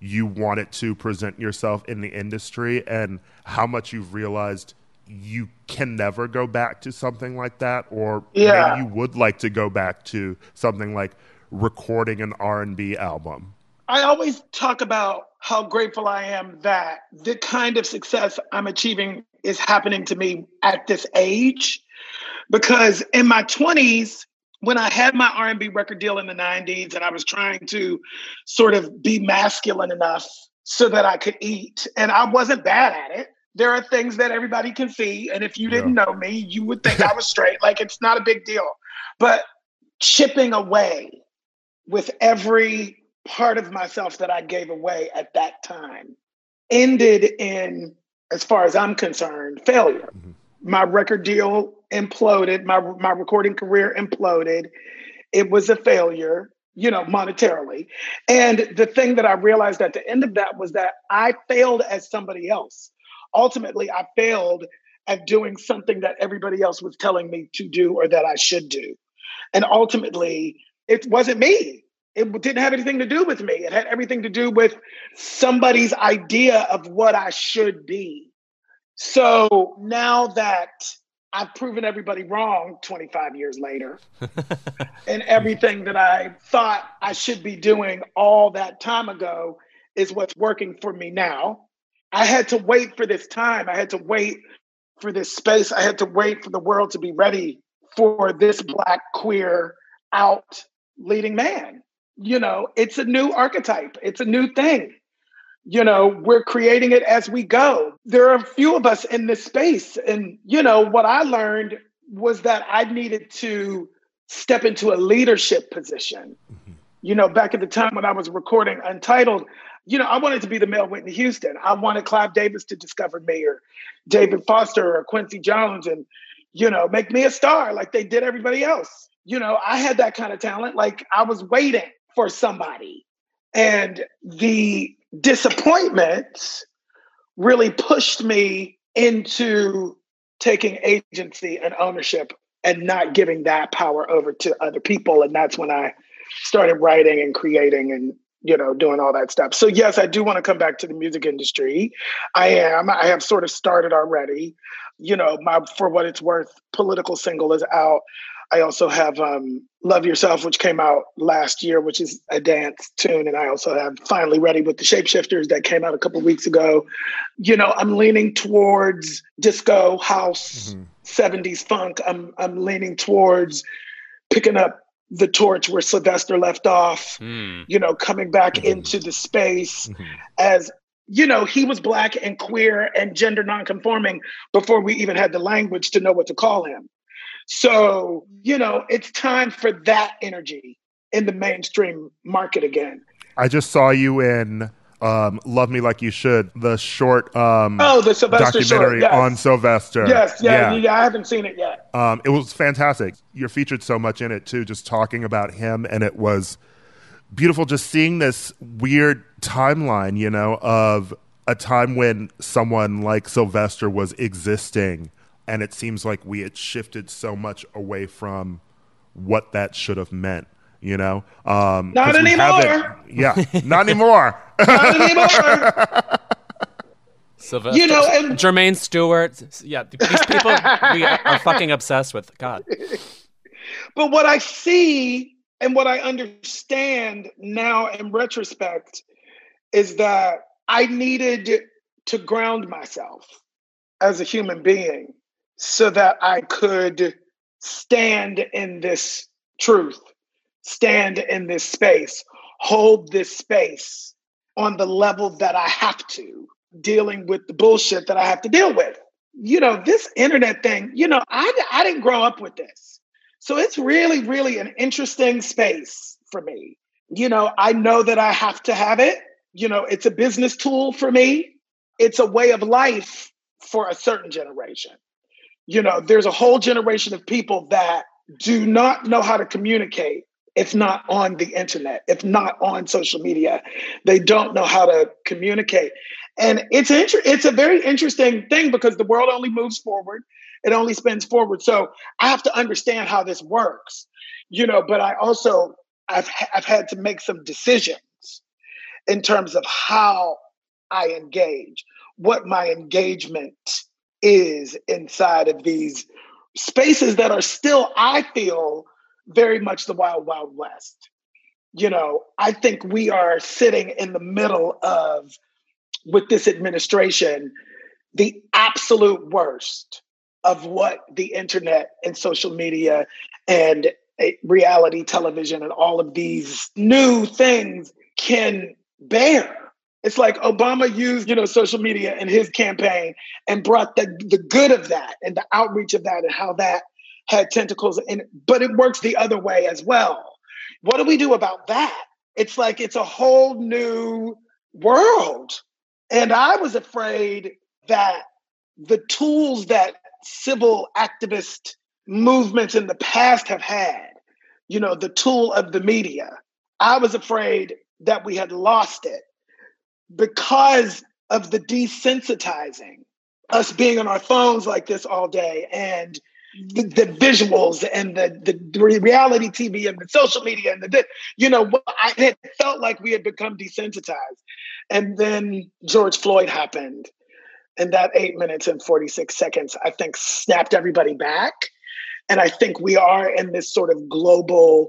you wanted to present yourself in the industry, and how much you've realized you can never go back to something like that, or yeah. maybe you would like to go back to something like recording an R&B album? I always talk about how grateful I am that the kind of success I'm achieving is happening to me at this age. Because in my 20s when I had my R&B record deal in the 90s and I was trying to sort of be masculine enough so that I could eat and I wasn't bad at it. There are things that everybody can see and if you didn't know me you would think I was straight. Like it's not a big deal. But chipping away with every part of myself that I gave away at that time ended in, as far as I'm concerned, failure. Mm-hmm. My record deal imploded, my, my recording career imploded. It was a failure, you know, monetarily. And the thing that I realized at the end of that was that I failed as somebody else. Ultimately, I failed at doing something that everybody else was telling me to do or that I should do. And ultimately, it wasn't me. It didn't have anything to do with me. It had everything to do with somebody's idea of what I should be. So now that I've proven everybody wrong 25 years later, and everything that I thought I should be doing all that time ago is what's working for me now. I had to wait for this time. I had to wait for this space. I had to wait for the world to be ready for this Black, queer, out leading man. You know, it's a new archetype, it's a new thing. You know, we're creating it as we go. There are a few of us in this space. And, you know, what I learned was that I needed to step into a leadership position. Mm-hmm. You know, back at the time when I was recording Untitled, you know, I wanted to be the male Whitney Houston. I wanted Clive Davis to discover me or David Foster or Quincy Jones and, you know, make me a star like they did everybody else you know, I had that kind of talent. Like I was waiting for somebody. And the disappointment really pushed me into taking agency and ownership and not giving that power over to other people. And that's when I started writing and creating and you know doing all that stuff so yes i do want to come back to the music industry i am i have sort of started already you know my for what it's worth political single is out I also have um, Love Yourself, which came out last year, which is a dance tune. And I also have Finally Ready with the Shapeshifters that came out a couple weeks ago. You know, I'm leaning towards disco, house, mm-hmm. 70s funk. I'm, I'm leaning towards picking up the torch where Sylvester left off, mm. you know, coming back mm-hmm. into the space mm-hmm. as you know, he was black and queer and gender nonconforming before we even had the language to know what to call him. So, you know, it's time for that energy in the mainstream market again. I just saw you in um, Love Me Like You Should, the short um, oh, the Sylvester documentary short, yes. on Sylvester. Yes, yeah, yeah, yeah, I haven't seen it yet. Um, it was fantastic. You're featured so much in it too, just talking about him, and it was beautiful just seeing this weird timeline, you know, of a time when someone like Sylvester was existing and it seems like we had shifted so much away from what that should have meant you know um, not anymore yeah not anymore Not anymore. Sylvester, You know, and- Jermaine Stewart. Yeah, these people we are fucking obsessed with. God. But what I see and what I understand now in retrospect is that I needed to ground myself as a human being so that I could stand in this truth, stand in this space, hold this space on the level that I have to, dealing with the bullshit that I have to deal with. You know, this internet thing, you know, I, I didn't grow up with this. So it's really, really an interesting space for me. You know, I know that I have to have it. You know, it's a business tool for me, it's a way of life for a certain generation. You know, there's a whole generation of people that do not know how to communicate if not on the internet, if not on social media. They don't know how to communicate. And it's inter- it's a very interesting thing because the world only moves forward. It only spins forward. So I have to understand how this works, you know, but I also I've I've had to make some decisions in terms of how I engage, what my engagement is inside of these spaces that are still, I feel, very much the wild, wild west. You know, I think we are sitting in the middle of, with this administration, the absolute worst of what the internet and social media and eh, reality television and all of these new things can bear. It's like Obama used, you know, social media in his campaign and brought the, the good of that and the outreach of that and how that had tentacles it. But it works the other way as well. What do we do about that? It's like it's a whole new world. And I was afraid that the tools that civil activist movements in the past have had, you know, the tool of the media, I was afraid that we had lost it because of the desensitizing, us being on our phones like this all day and the, the visuals and the, the reality TV and the social media and the, you know, I had felt like we had become desensitized. And then George Floyd happened. And that eight minutes and 46 seconds, I think, snapped everybody back. And I think we are in this sort of global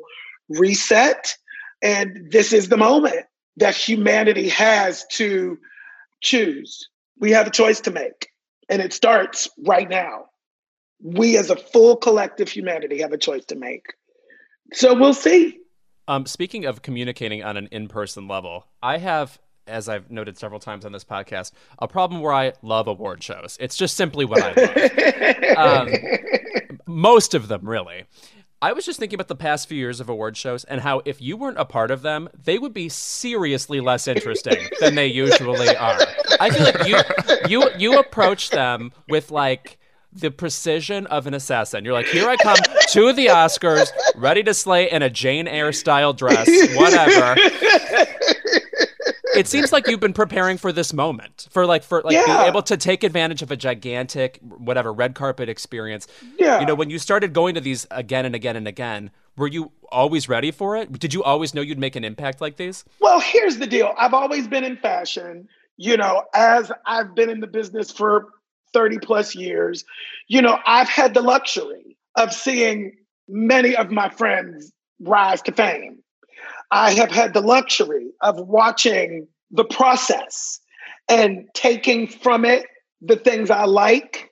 reset. And this is the moment that humanity has to choose. We have a choice to make, and it starts right now. We, as a full collective humanity, have a choice to make. So we'll see. Um, speaking of communicating on an in person level, I have, as I've noted several times on this podcast, a problem where I love award shows. It's just simply what I love. um, most of them, really. I was just thinking about the past few years of award shows and how if you weren't a part of them, they would be seriously less interesting than they usually are. I feel like you you you approach them with like the precision of an assassin. You're like, here I come to the Oscars, ready to slay in a Jane Eyre style dress, whatever. It seems like you've been preparing for this moment, for like for like Yeah. being able to take advantage of a gigantic whatever red carpet experience. Yeah. You know, when you started going to these again and again and again, were you always ready for it? Did you always know you'd make an impact like these? Well, here's the deal. I've always been in fashion, you know, as I've been in the business for 30 plus years. You know, I've had the luxury of seeing many of my friends rise to fame. I have had the luxury of watching the process and taking from it the things I like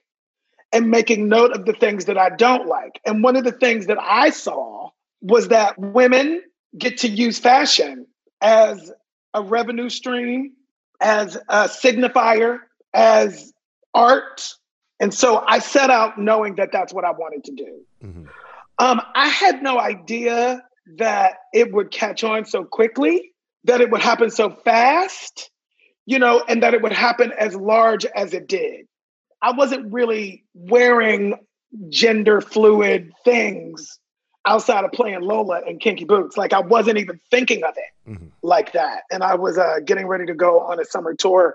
and making note of the things that I don't like. And one of the things that I saw was that women get to use fashion as a revenue stream, as a signifier, as art. And so I set out knowing that that's what I wanted to do. Mhm. Um, I had no idea that it would catch on so quickly, that it would happen so fast, you know, and that it would happen as large as it did. I wasn't really wearing gender fluid things outside of playing Lola and Kinky Boots. Like I wasn't even thinking of it Mhm. like that. And I was uh, getting ready to go on a summer tour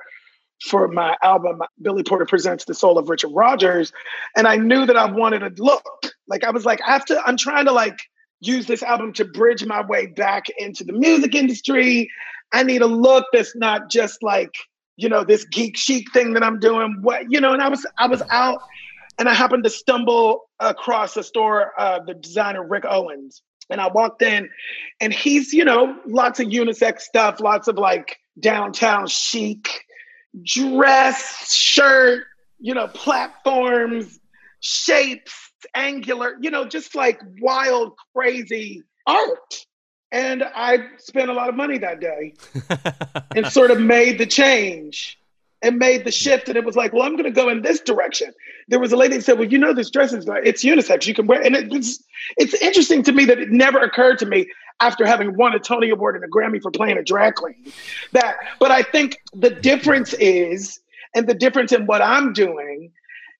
for my album, Billy Porter Presents the Soul of Richard Rodgers. And I knew that I wanted to look like I was like, I have to, I'm trying to like use this album to bridge my way back into the music industry I need a look that's not just like, you know, this geek chic thing that I'm doing. What, you know, and I was I was out and I happened to stumble across a store, uh, the designer Rick Owens. And I walked in and he's, you know, lots of unisex stuff, lots of like downtown chic dress, shirt, you know, platforms, shapes, angular, you know, just like wild, crazy art. And I spent a lot of money that day and sort of made the change and made the shift. And it was like, well, I'm going to go in this direction. There was a lady that said, well, you know, this dress is like, it's unisex. You can wear, and it's it's interesting to me that it never occurred to me after having won a Tony Award and a Grammy for playing a drag queen. That, but I think the difference is, and the difference in what I'm doing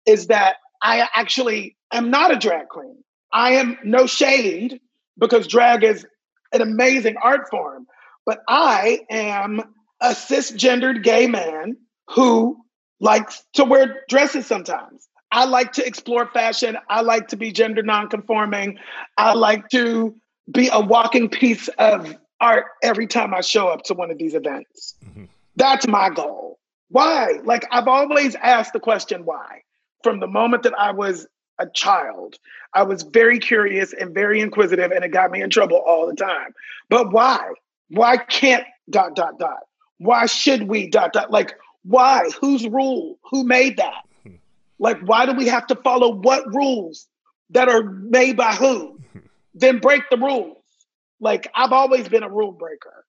is that I actually am not a drag queen. I am no shade because drag is an amazing art form, but I am a cisgendered gay man who likes to wear dresses sometimes. I like to explore fashion. I like to be gender nonconforming. I like to be a walking piece of art every time I show up to one of these events. Mm-hmm. That's my goal. Why? Like I've always asked the question why. From the moment that I was a child, I was very curious and very inquisitive, and it got me in trouble all the time. But why? Why can't dot dot dot? Why should we dot dot? Like why? Whose rule? Who made that? Like why do we have to follow what rules that are made by who? then break the rules. Like I've always been a rule breaker.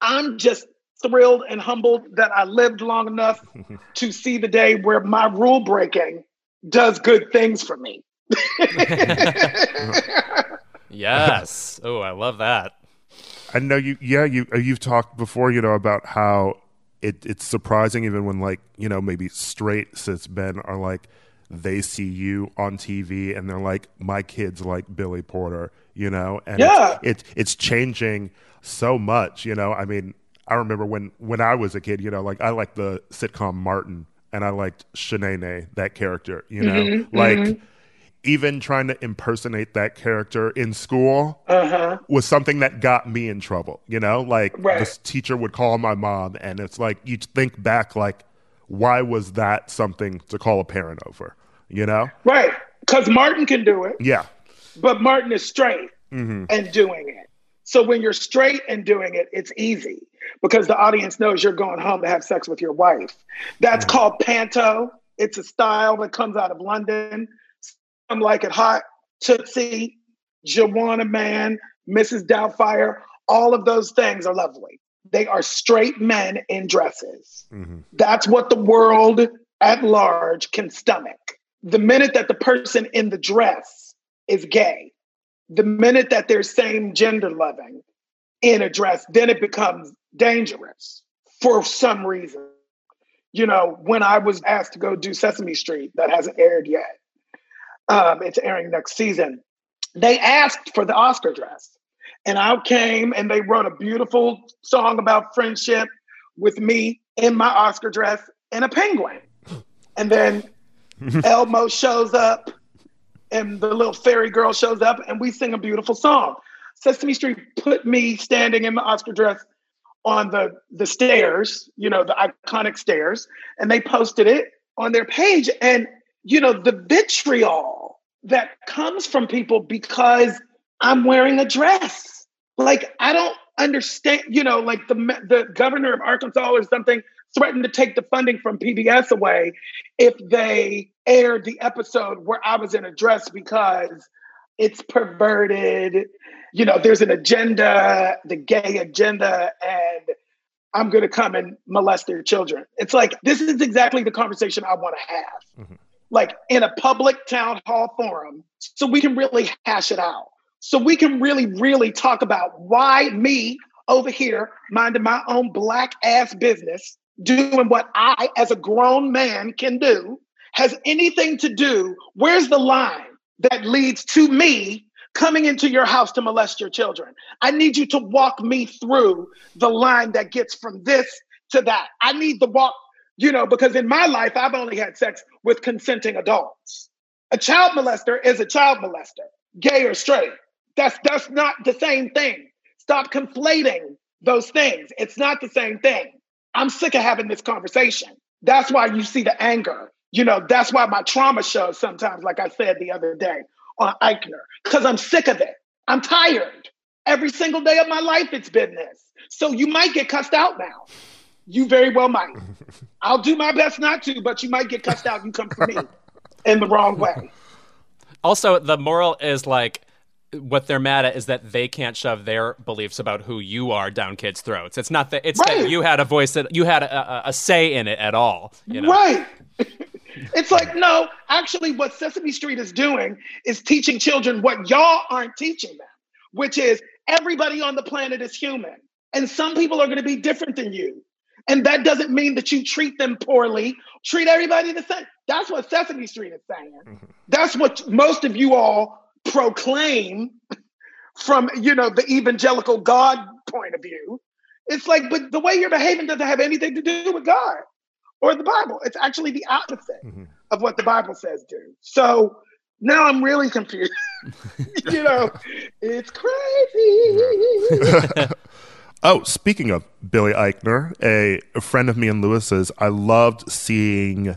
I'm just thrilled and humbled that I lived long enough to see the day where my rule breaking does good things for me. yes. Oh, I love that. I know you. Yeah, you. Uh, you've talked before, you know, about how it, it's surprising, even when like you know maybe straight cis men are like they see you on TV and they're like, my kids like Billy Porter, you know, and yeah. it's, it's, it's changing so much, you know. I mean, I remember when when I was a kid, you know, like I liked the sitcom Martin and I liked Shanae, that character, you know, mm-hmm, like. Mm-hmm. Even trying to impersonate that character in school uh-huh. was something that got me in trouble. You know, like right. this teacher would call my mom, and it's like you think back, like, why was that something to call a parent over? you know? Right. Because Martin can do it. Yeah. But Martin is straight mm-hmm. and doing it. So when you're straight and doing it, it's easy because the audience knows you're going home to have sex with your wife. That's mm-hmm. called panto. It's a style that comes out of London. Some like it hot, Tootsie, Juwanna Mann, Mrs. Doubtfire. All of those things are lovely. They are straight men in dresses. Mm-hmm. That's what the world at large can stomach the minute that the person in the dress is gay, the minute that they're same gender loving in a dress, then it becomes dangerous for some reason. You know, when I was asked to go do Sesame Street, that hasn't aired yet, um, it's airing next season. They asked for the Oscar dress. And I came and they wrote a beautiful song about friendship with me in my Oscar dress and a penguin. And then Elmo shows up and the little fairy girl shows up and we sing a beautiful song. Sesame Street put me standing in my Oscar dress on the the stairs, you know, the iconic stairs, and they posted it on their page. And you know, the vitriol that comes from people because I'm wearing a dress. Like I don't understand, you know, like the the governor of Arkansas or something threatened to take the funding from PBS away if they aired the episode where I was in a dress because it's perverted. You know, there's an agenda, the gay agenda, and I'm going to come and molest their children. It's like, this is exactly the conversation I want to have. Mm-hmm. Like in a public town hall forum, so we can really hash it out. So we can really, really talk about why me over here minding my own black ass business doing what I, as a grown man, can do has anything to do, where's the line that leads to me coming into your house to molest your children? I need you to walk me through the line that gets from this to that. I need the walk, you know, because in my life, I've only had sex with consenting adults. A child molester is a child molester, gay or straight. That's that's not the same thing. Stop conflating those things. It's not the same thing. I'm sick of having this conversation. That's why you see the anger. You know, that's why my trauma shows sometimes, like I said the other day on Eichner, because I'm sick of it. I'm tired. Every single day of my life, it's been this. So you might get cussed out now. You very well might. I'll do my best not to, but you might get cussed out. You come for me in the wrong way. Also, the moral is like what they're mad at is that they can't shove their beliefs about who you are down kids' throats. It's not that it's right. that you had a voice that you had a, a, a say in it at all. You know? Right. it's like no, actually, what Sesame Street is doing is teaching children what y'all aren't teaching them, which is everybody on the planet is human, and some people are going to be different than you. And that doesn't mean that you treat them poorly. Treat everybody the same. That's what Sesame Street is saying. Mm-hmm. That's what most of you all proclaim from, you know, the evangelical God point of view. It's like, but the way you're behaving doesn't have anything to do with God or the Bible. It's actually the opposite mm-hmm. of what the Bible says do. So now I'm really confused. you know, it's crazy. Oh, speaking of Billy Eichner, a, a, friend of me and Louis's, I loved seeing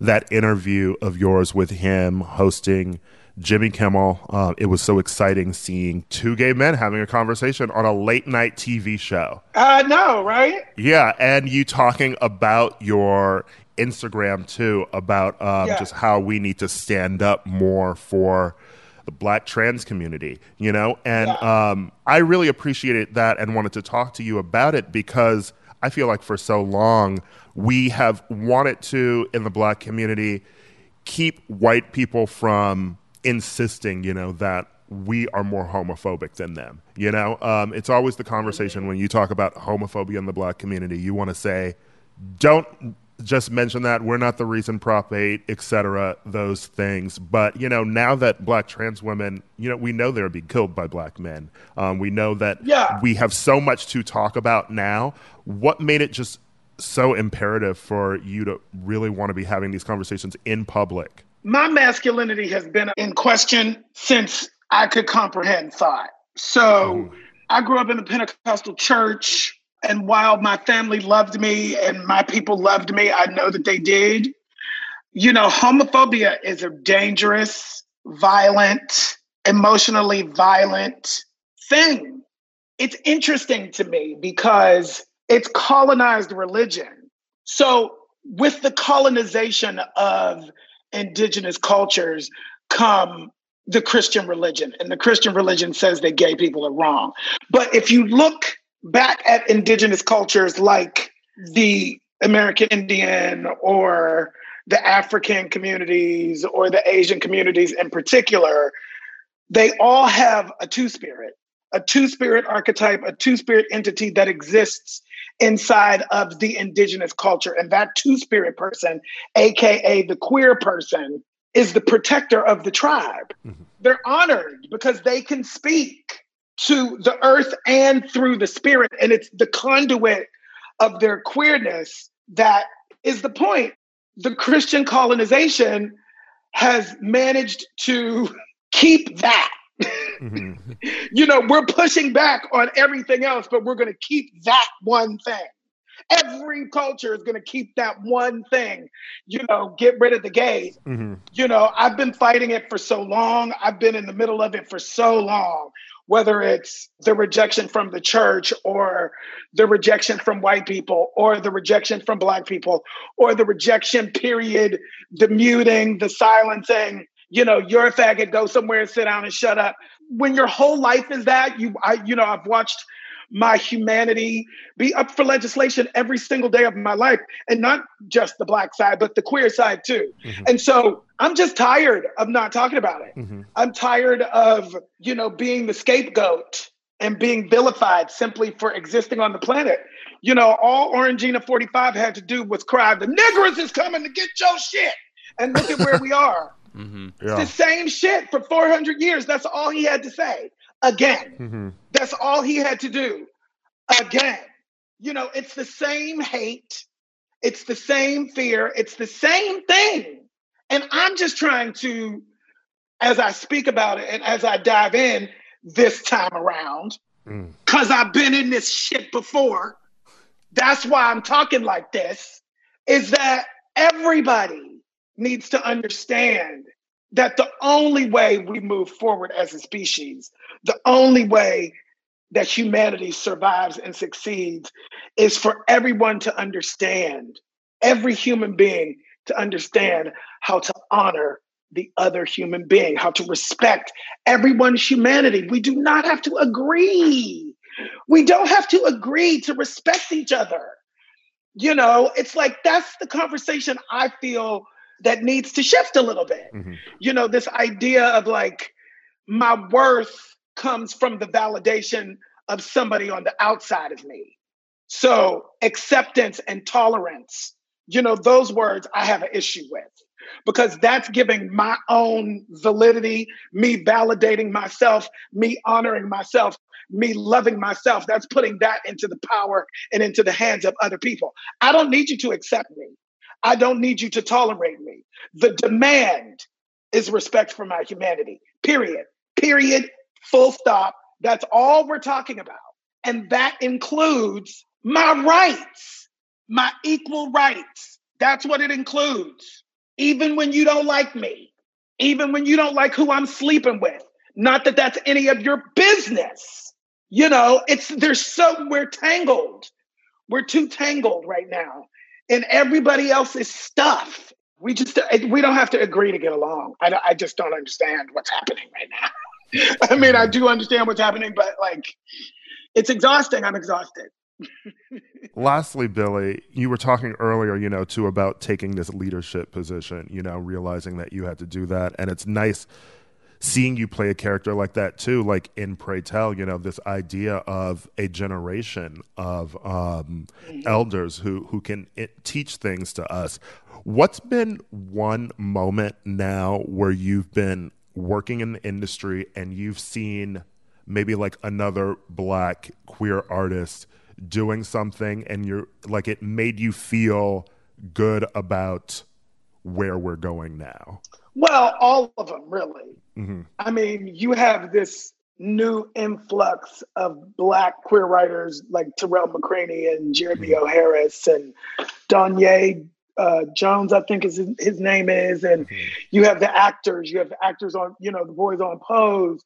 that interview of yours with him hosting Jimmy Kimmel. Uh, it was so exciting seeing two gay men having a conversation on a late night TV show. I know, right? Yeah, and you talking about your Instagram too, about um, yeah. just how we need to stand up more for the black trans community, you know? And yeah. um, I really appreciated that and wanted to talk to you about it because I feel like for so long we have wanted to, in the black community, keep white people from insisting, you know, that we are more homophobic than them. You know, um, it's always the conversation when you talk about homophobia in the black community. You want to say, don't just mention that we're not the reason Prop 8, etc., those things. But, you know, now that black trans women, you know, we know they're being killed by black men. Um, we know that yeah. we have so much to talk about now. What made it just so imperative for you to really want to be having these conversations in public? My masculinity has been in question since I could comprehend thought. So oh. I grew up in the Pentecostal church. And while my family loved me and my people loved me, I know that they did. You know, homophobia is a dangerous, violent, emotionally violent thing. It's interesting to me because it's colonized religion. So, with the colonization of indigenous cultures come the Christian religion. And the Christian religion says that gay people are wrong. But if you look back at indigenous cultures like the American Indian or the African communities or the Asian communities in particular, they all have a two spirit, a two spirit archetype, a two spirit entity that exists inside of the indigenous culture. And that two spirit person, AKA the queer person, is the protector of the tribe. Mm-hmm. They're honored because they can speak to the earth and through the spirit. And it's the conduit of their queerness that is the point. The Christian colonization has managed to keep that. Mm-hmm. you know, we're pushing back on everything else, but we're going to keep that one thing. Every culture is going to keep that one thing, you know, get rid of the gays. Mm-hmm. You know, I've been fighting it for so long. I've been in the middle of it for so long whether it's the rejection from the church or the rejection from white people or the rejection from black people or the rejection period, the muting, the silencing, you know, you're a faggot, go somewhere and sit down and shut up. When your whole life is that, you I you know, I've watched my humanity be up for legislation every single day of my life and not just the black side but the queer side too mm-hmm. and so i'm just tired of not talking about it mm-hmm. i'm tired of you know being the scapegoat and being vilified simply for existing on the planet you know all orangina 45 had to do was cry the niggers is coming to get your shit and look at where we are Mm-hmm. Yeah. The same shit for 400 years. That's all he had to say again. Mm-hmm. That's all he had to do again. You know, it's the same hate, it's the same fear, it's the same thing. And I'm just trying to, as I speak about it and as I dive in this time around, because mm. I've been in this shit before. That's why I'm talking like this. Is that everybody needs to understand that the only way we move forward as a species, the only way that humanity survives and succeeds is for everyone to understand, every human being to understand how to honor the other human being, how to respect everyone's humanity. We do not have to agree. We don't have to agree to respect each other. You know, it's like that's the conversation I feel that needs to shift a little bit. Mm-hmm. You know, this idea of like my worth comes from the validation of somebody on the outside of me. So acceptance and tolerance, you know, those words I have an issue with because that's giving my own validity, me validating myself, me honoring myself, me loving myself. That's putting that into the power and into the hands of other people. I don't need you to accept me. I don't need you to tolerate me. The demand is respect for my humanity, period. Period. Full stop. That's all we're talking about. And that includes my rights, my equal rights. That's what it includes. Even when you don't like me, even when you don't like who I'm sleeping with. Not that that's any of your business. You know, it's there's so we're tangled. We're too tangled right now in everybody else's stuff. We just we don't have to agree to get along. I, I just don't understand what's happening right now. I mean, I do understand what's happening, but like, it's exhausting. I'm exhausted. Lastly, Billy, you were talking earlier, you know, too about taking this leadership position, you know, realizing that you had to do that. And it's nice seeing you play a character like that too, like in Pray Tell, you know, this idea of a generation of um, mm-hmm. elders who who can it, teach things to us. What's been one moment now where you've been working in the industry and you've seen maybe like another black queer artist doing something and you're like it made you feel good about where we're going now? Well, all of them, really. Mm-hmm. I mean, you have this new influx of Black queer writers like Tarell McCraney and Jeremy mm-hmm. O. Harris and Donye uh, Jones, I think is his, his name is, and mm-hmm. you have the actors. You have the actors on, you know, the boys on Pose.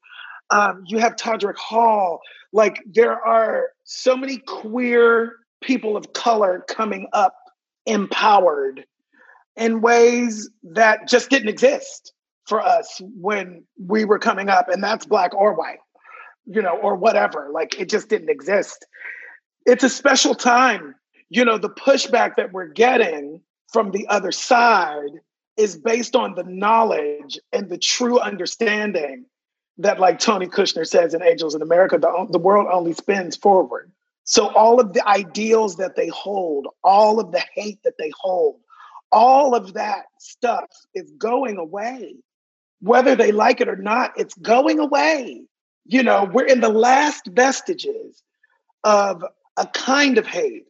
Um, you have Todrick Hall. Like there are so many queer people of color coming up empowered in ways that just didn't exist for us when we were coming up, and that's black or white, you know, or whatever. Like it just didn't exist. It's a special time. You know, the pushback that we're getting from the other side is based on the knowledge and the true understanding that, like Tony Kushner says in Angels in America, the, the world only spins forward. So, all of the ideals that they hold, all of the hate that they hold, all of that stuff is going away. Whether they like it or not, it's going away. You know, we're in the last vestiges of a kind of hate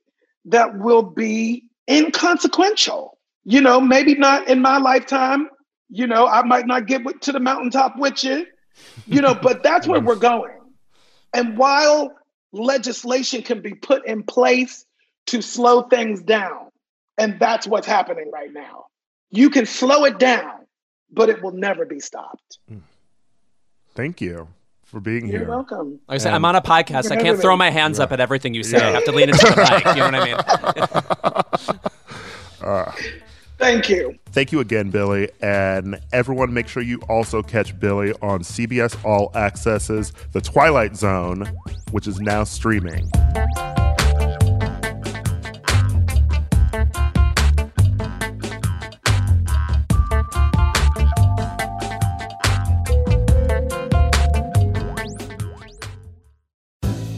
that will be inconsequential. You know, maybe not in my lifetime. You know, I might not get to the mountaintop with you, you know, but that's where we're going. And while legislation can be put in place to slow things down, and that's what's happening right now. You can slow it down, but it will never be stopped. Hmm. Thank you for being You're here. You're welcome. Like I said, I'm on a podcast. I can't throw my hands yeah. up at everything you say. Yeah. I have to lean into the mic. You know what I mean? uh, Thank you. Thank you again, Billy. And everyone, make sure you also catch Billy on CBS All Access's The Twilight Zone, which is now streaming.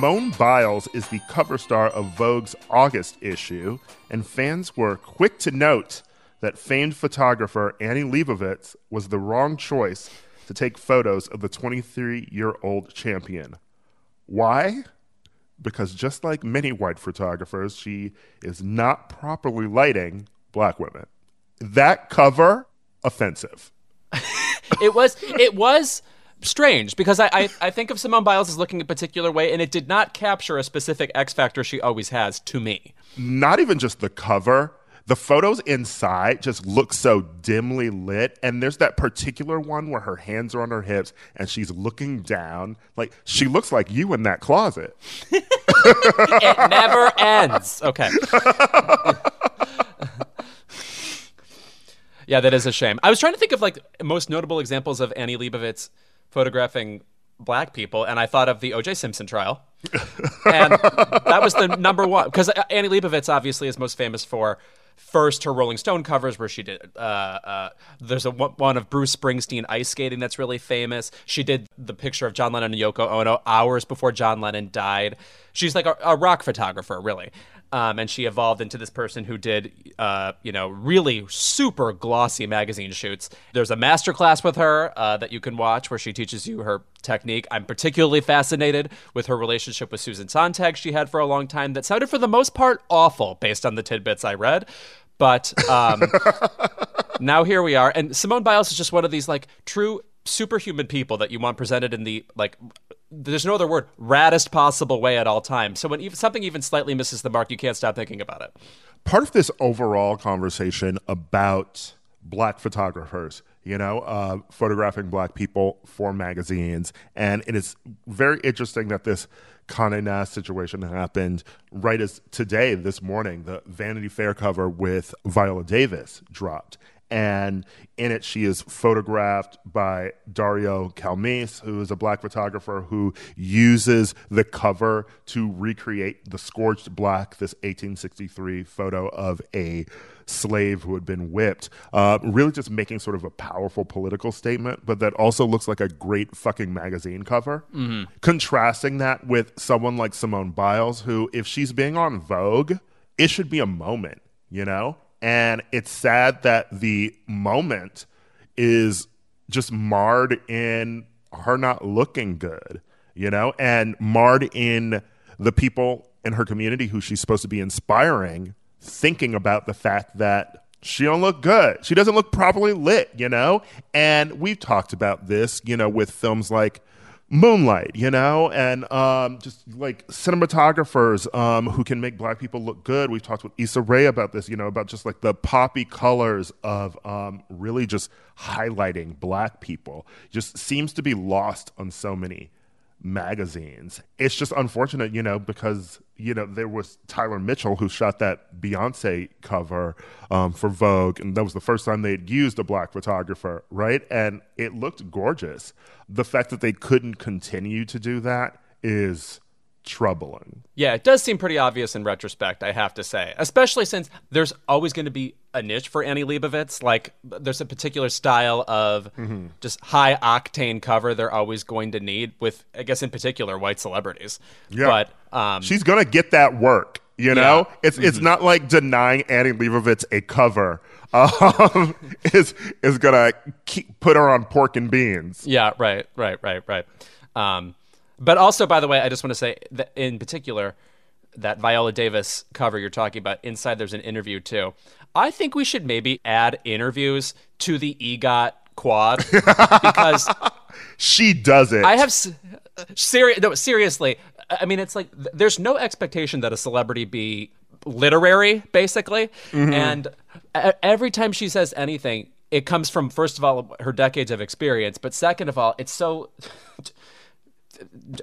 Simone Biles is the cover star of Vogue's August issue, and fans were quick to note that famed photographer Annie Leibovitz was the wrong choice to take photos of the 23 year old champion. Why? Because just like many white photographers, she is not properly lighting black women. That cover, offensive. it was it was strange because I, I, I think of Simone Biles as looking a particular way, and it did not capture a specific X factor she always has to me. Not even just the cover. The photos inside just look so dimly lit, and there's that particular one where her hands are on her hips and she's looking down. Like she looks like you in that closet. it never ends. Okay. yeah, that is a shame. I was trying to think of like most notable examples of Annie Leibovitz photographing black people, and I thought of the O.J. Simpson trial, and that was the number one because Annie Leibovitz obviously is most famous for first her Rolling Stone covers where she did. Uh, uh, there's a one of Bruce Springsteen ice skating that's really famous. She did the picture of John Lennon and Yoko Ono hours before John Lennon died. She's like a, a rock photographer, really. Um, and she evolved into this person who did, uh, you know, really super glossy magazine shoots. There's a master class with her uh, that you can watch where she teaches you her technique. I'm particularly fascinated with her relationship with Susan Sontag she had for a long time that sounded, for the most part, awful based on the tidbits I read. But um, now here we are. And Simone Biles is just one of these, like, true superhuman people that you want presented in the, like, there's no other word, raddest possible way at all times. So when even, something even slightly misses the mark, you can't stop thinking about it. Part of this overall conversation about black photographers, you know, uh, photographing black people for magazines, and it is very interesting that this Condé Nast situation happened right as today, this morning, the Vanity Fair cover with Viola Davis dropped and in it she is photographed by Dario Calmese, who is a black photographer who uses the cover to recreate the Scourged Back, this 1863 photo of a slave who had been whipped, uh, really just making sort of a powerful political statement, but that also looks like a great fucking magazine cover. Mm-hmm. Contrasting that with someone like Simone Biles, who, if she's being on Vogue, it should be a moment, you know? And it's sad that the moment is just marred in her not looking good, you know, and marred in the people in her community who she's supposed to be inspiring, thinking about the fact that she don't look good. She doesn't look properly lit, you know? And we've talked about this, you know, with films like Moonlight, you know, and um, just like cinematographers um, who can make black people look good. We've talked with Issa Rae about this, you know, about just like the poppy colors of um, really just highlighting black people. Just seems to be lost on so many magazines. It's just unfortunate, you know, because you know there was Tyler Mitchell who shot that Beyonce cover um, for Vogue, and that was the first time they had used a black photographer, right? And it looked gorgeous. The fact that they couldn't continue to do that is troubling. Yeah, it does seem pretty obvious in retrospect, I have to say. Especially since there's always going to be a niche for Annie Leibovitz. Like, there's a particular style of mm-hmm. just high octane cover they're always going to need with, I guess, in particular, white celebrities. Yeah. But um, she's going to get that work. You know, yeah. it's mm-hmm. it's not like denying Annie Leibovitz a cover um, is is gonna keep, put her on pork and beans. Yeah, right, right, right, right. Um, but also, by the way, I just want to say that in particular, that Viola Davis cover you're talking about, inside there's an interview too. I think we should maybe add interviews to the EGOT quad because she does it. I have serious no seriously. I mean, it's like there's no expectation that a celebrity be literary, basically, mm-hmm. and every time she says anything, it comes from first of all her decades of experience, but second of all, it's so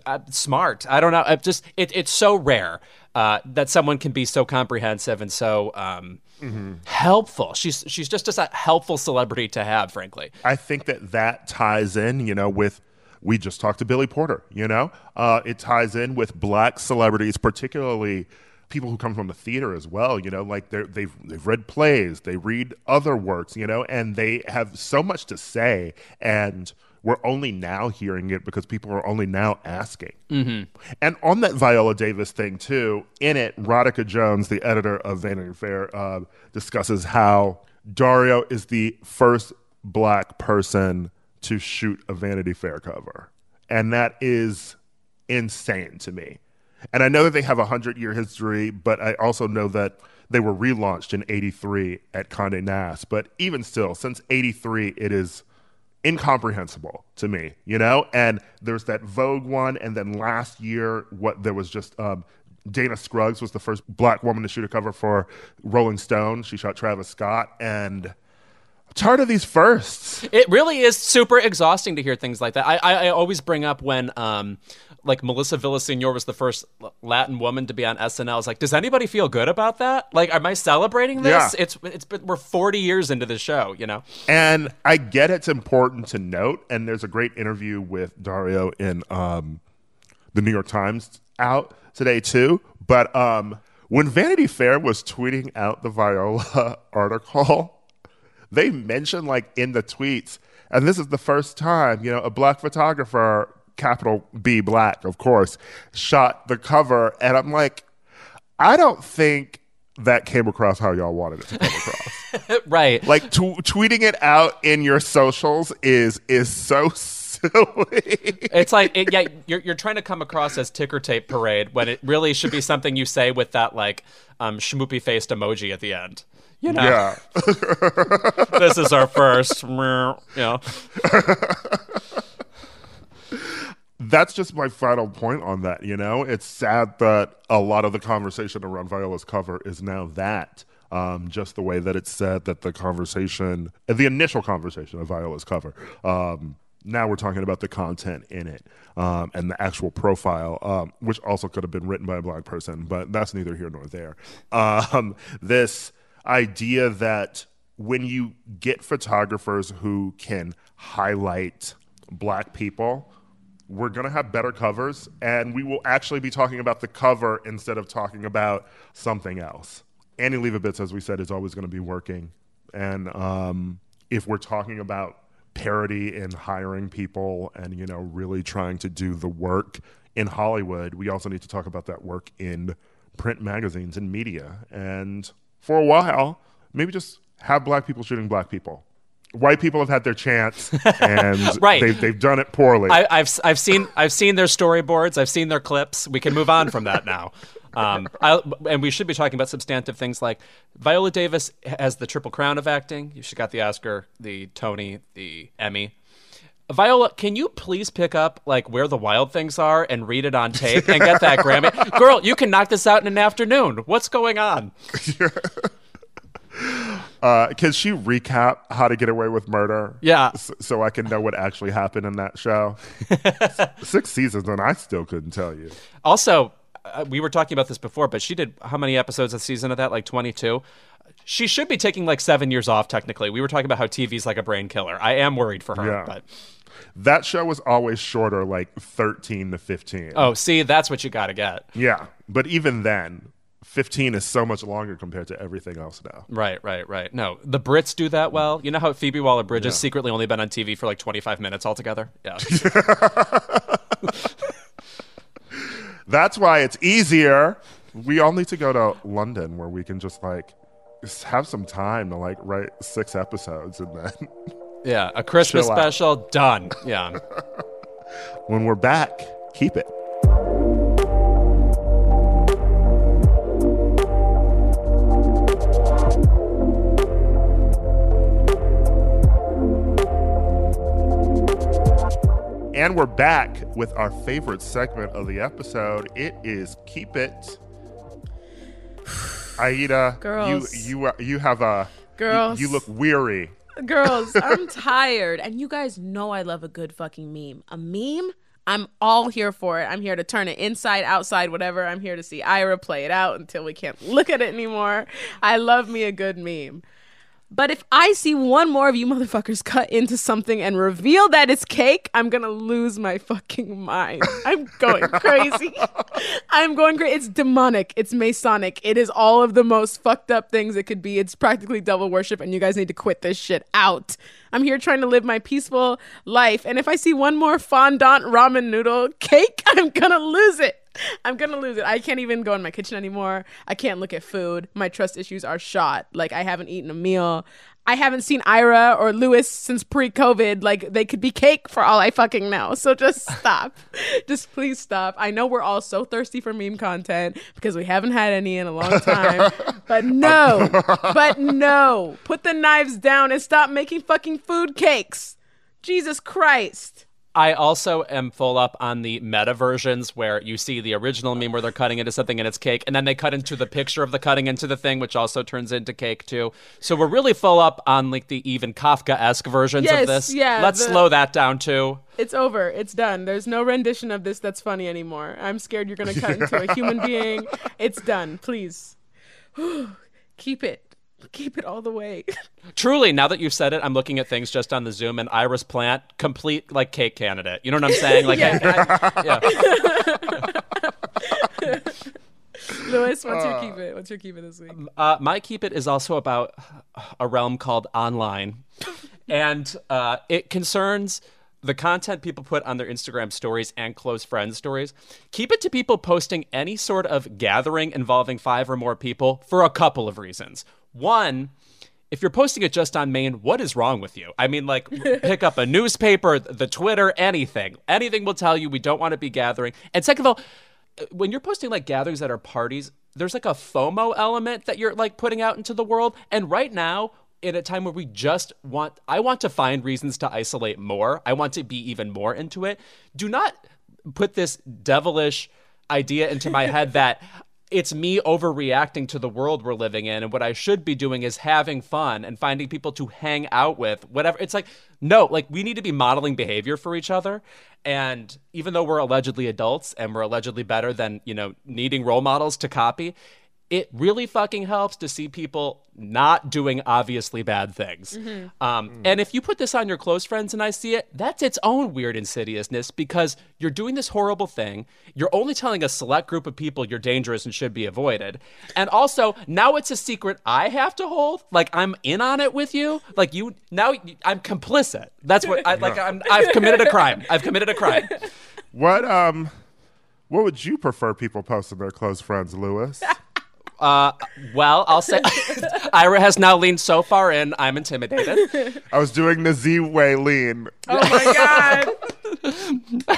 uh, smart. I don't know. It just it, it's so rare uh, that someone can be so comprehensive and so um, mm-hmm. helpful. She's she's just, just a helpful celebrity to have, frankly. I think that that ties in, you know, with we just talked to Billy Porter. You know, uh, it ties in with black celebrities, particularly people who come from the theater as well. You know, like they they've they've read plays, they read other works, you know, and they have so much to say and we're only now hearing it because people are only now asking. Mm-hmm. And on that Viola Davis thing, too, in it, Radhika Jones, the editor of Vanity Fair, uh, discusses how Dario is the first black person to shoot a Vanity Fair cover. And that is insane to me. And I know that they have a 100 year history, but I also know that they were relaunched in 83 at Conde Nast. But even still, since 83, it is incomprehensible to me, you know? And there's that Vogue one, and then last year, what there was just um, Dana Scruggs was the first black woman to shoot a cover for Rolling Stone. She shot Travis Scott, and tired of these firsts. It really is super exhausting to hear things like that. I I, I always bring up when um like Melissa Villaseñor was the first Latin woman to be on SNL. I was like, does anybody feel good about that? Like, am I celebrating this? Yeah. It's it's we're 40 years into the show, you know. And I get it's important to note, and there's a great interview with Dario in um, the New York Times out today too. But um, when Vanity Fair was tweeting out the Viola article, they mentioned like in the tweets, and this is the first time, you know, a black photographer, capital B black, of course, shot the cover. And I'm like, I don't think that came across how y'all wanted it to come across. right. like t- tweeting it out in your socials is is so silly. It's like it, yeah, you're you're trying to come across as ticker tape parade when it really should be something you say with that like um schmoopy faced emoji at the end. You know, yeah. this is our first. You know, that's just my final point on that. You know, it's sad that a lot of the conversation around Viola's cover is now that. Um, just the way that it's said that the conversation, the initial conversation of Viola's cover, um, now we're talking about the content in it um, and the actual profile, um, which also could have been written by a black person, but that's neither here nor there. Um, this idea that when you get photographers who can highlight black people, we're going to have better covers and we will actually be talking about the cover instead of talking about something else. Annie Leibovitz, as we said, is always going to be working. And um, if we're talking about parity in hiring people and, you know, really trying to do the work in Hollywood, we also need to talk about that work in print magazines and media. And for a while, maybe just have black people shooting black people white people have had their chance and Right. they've, they've done it poorly. I, I've I've seen I've seen their storyboards. I've seen their clips. We can move on from that now. Um, I, and we should be talking about substantive things like Viola Davis has the triple crown of acting. She got the Oscar, the Tony, the Emmy. Viola, can you please pick up like where the wild things are and read it on tape and get that Grammy? Girl, you can knock this out in an afternoon. What's going on? uh, can she recap How to Get Away with Murder? Yeah. S- so I can know what actually happened in that show. Six seasons, and I still couldn't tell you. Also, uh, we were talking about this before, but she did how many episodes a season of that? Like 22. She should be taking like seven years off, technically. We were talking about how TV's like a brain killer. I am worried for her, Yeah. but That show was always shorter, like 13 to 15. oh, see, that's what you got to get. Yeah. But even then, 15 is so much longer compared to everything else now. Right, right, right. No, the Brits do that well. You know how Phoebe Waller Bridge has secretly only been on TV for like 25 minutes altogether? Yeah. That's why it's easier. We all need to go to London where we can just like just have some time to like write six episodes and then yeah. A Christmas out. special, done. Yeah. when we're back, keep it. And we're back with our favorite segment of the episode. It is Keep It. Aida, Girls. you you you have a you- Girls. You, look weary. Girls, I'm tired. And you guys know I love a good fucking meme. A meme? I'm all here for it. I'm here to turn it inside, outside, whatever. I'm here to see Ira play it out until we can't look at it anymore. I love me a good meme. But if I see one more of you motherfuckers cut into something and reveal that it's cake, I'm gonna lose my fucking mind. I'm going crazy. I'm going crazy. It's demonic. It's Masonic. It is all of the most fucked up things it could be. It's practically devil worship, and you guys need to quit this shit out. I'm here trying to live my peaceful life, and if I see one more fondant ramen noodle cake, I'm gonna lose it. I'm gonna lose it. I can't even go in my kitchen anymore. I can't look at food. My trust issues are shot. Like I haven't eaten a meal. I haven't seen Ira or Louis since pre-COVID. Like they could be cake for all I fucking know. So just stop. just please stop. I know we're all so thirsty for meme content because we haven't had any in a long time. but no. but no. Put the knives down and stop making fucking food cakes. Jesus Christ. I also am full up on the meta versions where you see the original meme where they're cutting into something and it's cake, and then they cut into the picture of the cutting into the thing, which also turns into cake too. So we're really full up on like the even Kafka esque versions Yes, of this. yeah, Let's the- slow that down too. It's over. It's done. There's no rendition of this that's funny anymore. I'm scared you're going to cut into a human being. It's done. Please. Keep it. Keep it all the way. Truly, now that you've said it, I'm looking at things just on the Zoom and Iris Plant, complete like cake candidate. You know what I'm saying? Like, I- I- yeah. Louis, what's your keep it? What's your keep it this week? Uh, my keep it is also about a realm called online, and uh, it concerns the content people put on their Instagram stories and close friend stories. Keep it to people posting any sort of gathering involving five or more people for a couple of reasons. One. If you're posting it just on main, what is wrong with you? I mean, like, pick up a newspaper, the Twitter, anything. Anything will tell you we don't want to be gathering. And second of all, uh, when you're posting like gatherings that are parties, there's like a FOMO element that you're like putting out into the world. And right now, in a time where we just want, I want to find reasons to isolate more. I want to be even more into it. Do not put this devilish idea into my head that it's me overreacting to the world we're living in and what I should be doing is having fun and finding people to hang out with whatever. It's like no like we need to be modeling behavior for each other. And even though we're allegedly adults and we're allegedly better than you know needing role models to copy it really fucking helps to see people not doing obviously bad things. Um, and if you put this on your close friends and I see it, that's its own weird insidiousness because you're doing this horrible thing. You're only telling a select group of people you're dangerous and should be avoided. And also, now it's a secret I have to hold. Like I'm in on it with you. Like you now, I'm complicit. That's what I like. I'm, I've committed a crime. I've committed a crime. What um, what would you prefer people posting their close friends, Louis? Uh, well, I'll say Ira has now leaned so far in, I'm intimidated. I was doing the Z way lean. Oh my God.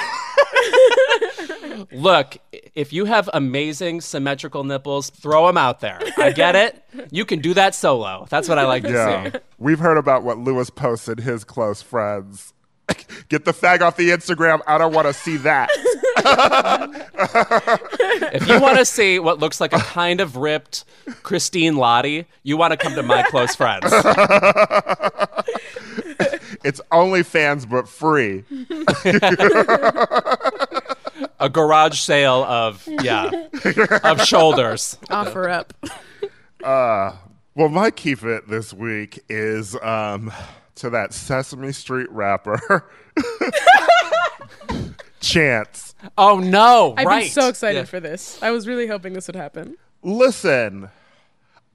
Look, if you have amazing symmetrical nipples, throw them out there. I get it. You can do that solo. That's what I like to Yeah, see. we've heard about what Louis posted his close friends. Get the fag off the Instagram. I don't want to see that. If you want to see what looks like a kind of ripped Christine Lottie, you want to come to my close friends. It's only fans but free. A garage sale of yeah, of shoulders. Offer up. Well, my keep it this week is um, to that Sesame Street rapper, Chance. Oh no! I've right. been so excited Yeah. for this. I was really hoping this would happen. Listen,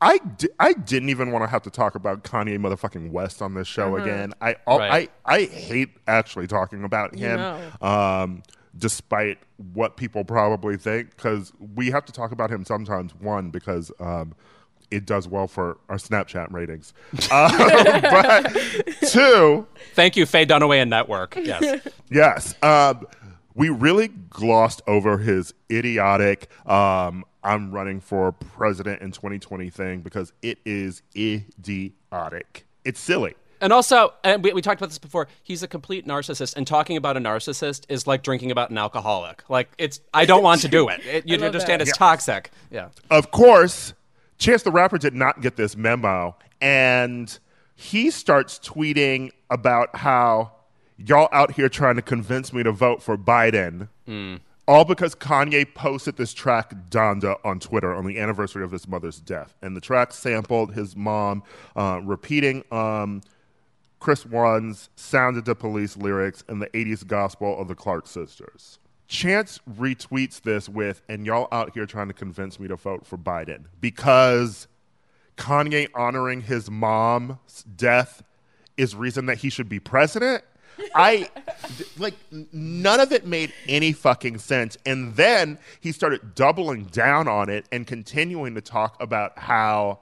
I, di- I didn't even want to have to talk about Kanye motherfucking West on this show again. I, I I I hate actually talking about him. know. Um, despite what people probably think, because we have to talk about him sometimes. One because um, it does well for our Snapchat ratings. Um, but two, Thank you, Faye Dunaway and Network. Yes. Yes. Um, we really glossed over his idiotic um, I'm running for president in 2020 thing because it is idiotic. It's silly. And also, and we, we talked about this before. He's a complete narcissist, and talking about a narcissist is like drinking about an alcoholic. Like it's, I don't want to do it. It- you understand? that. It's toxic. Yeah. Of course, Chance the Rapper did not get this memo, and he starts tweeting about how y'all out here trying to convince me to vote for Biden. All because Kanye posted this track Donda on Twitter on the anniversary of his mother's death. And the track sampled his mom uh, repeating um, KRS-One's Sounded the Police lyrics in the 80s gospel of the Clark sisters. Chance retweets this with, and y'all out here trying to convince me to vote for Biden because Kanye honoring his mom's death is reason that he should be president. I like none of it made any fucking sense. And then he started doubling down on it and continuing to talk about how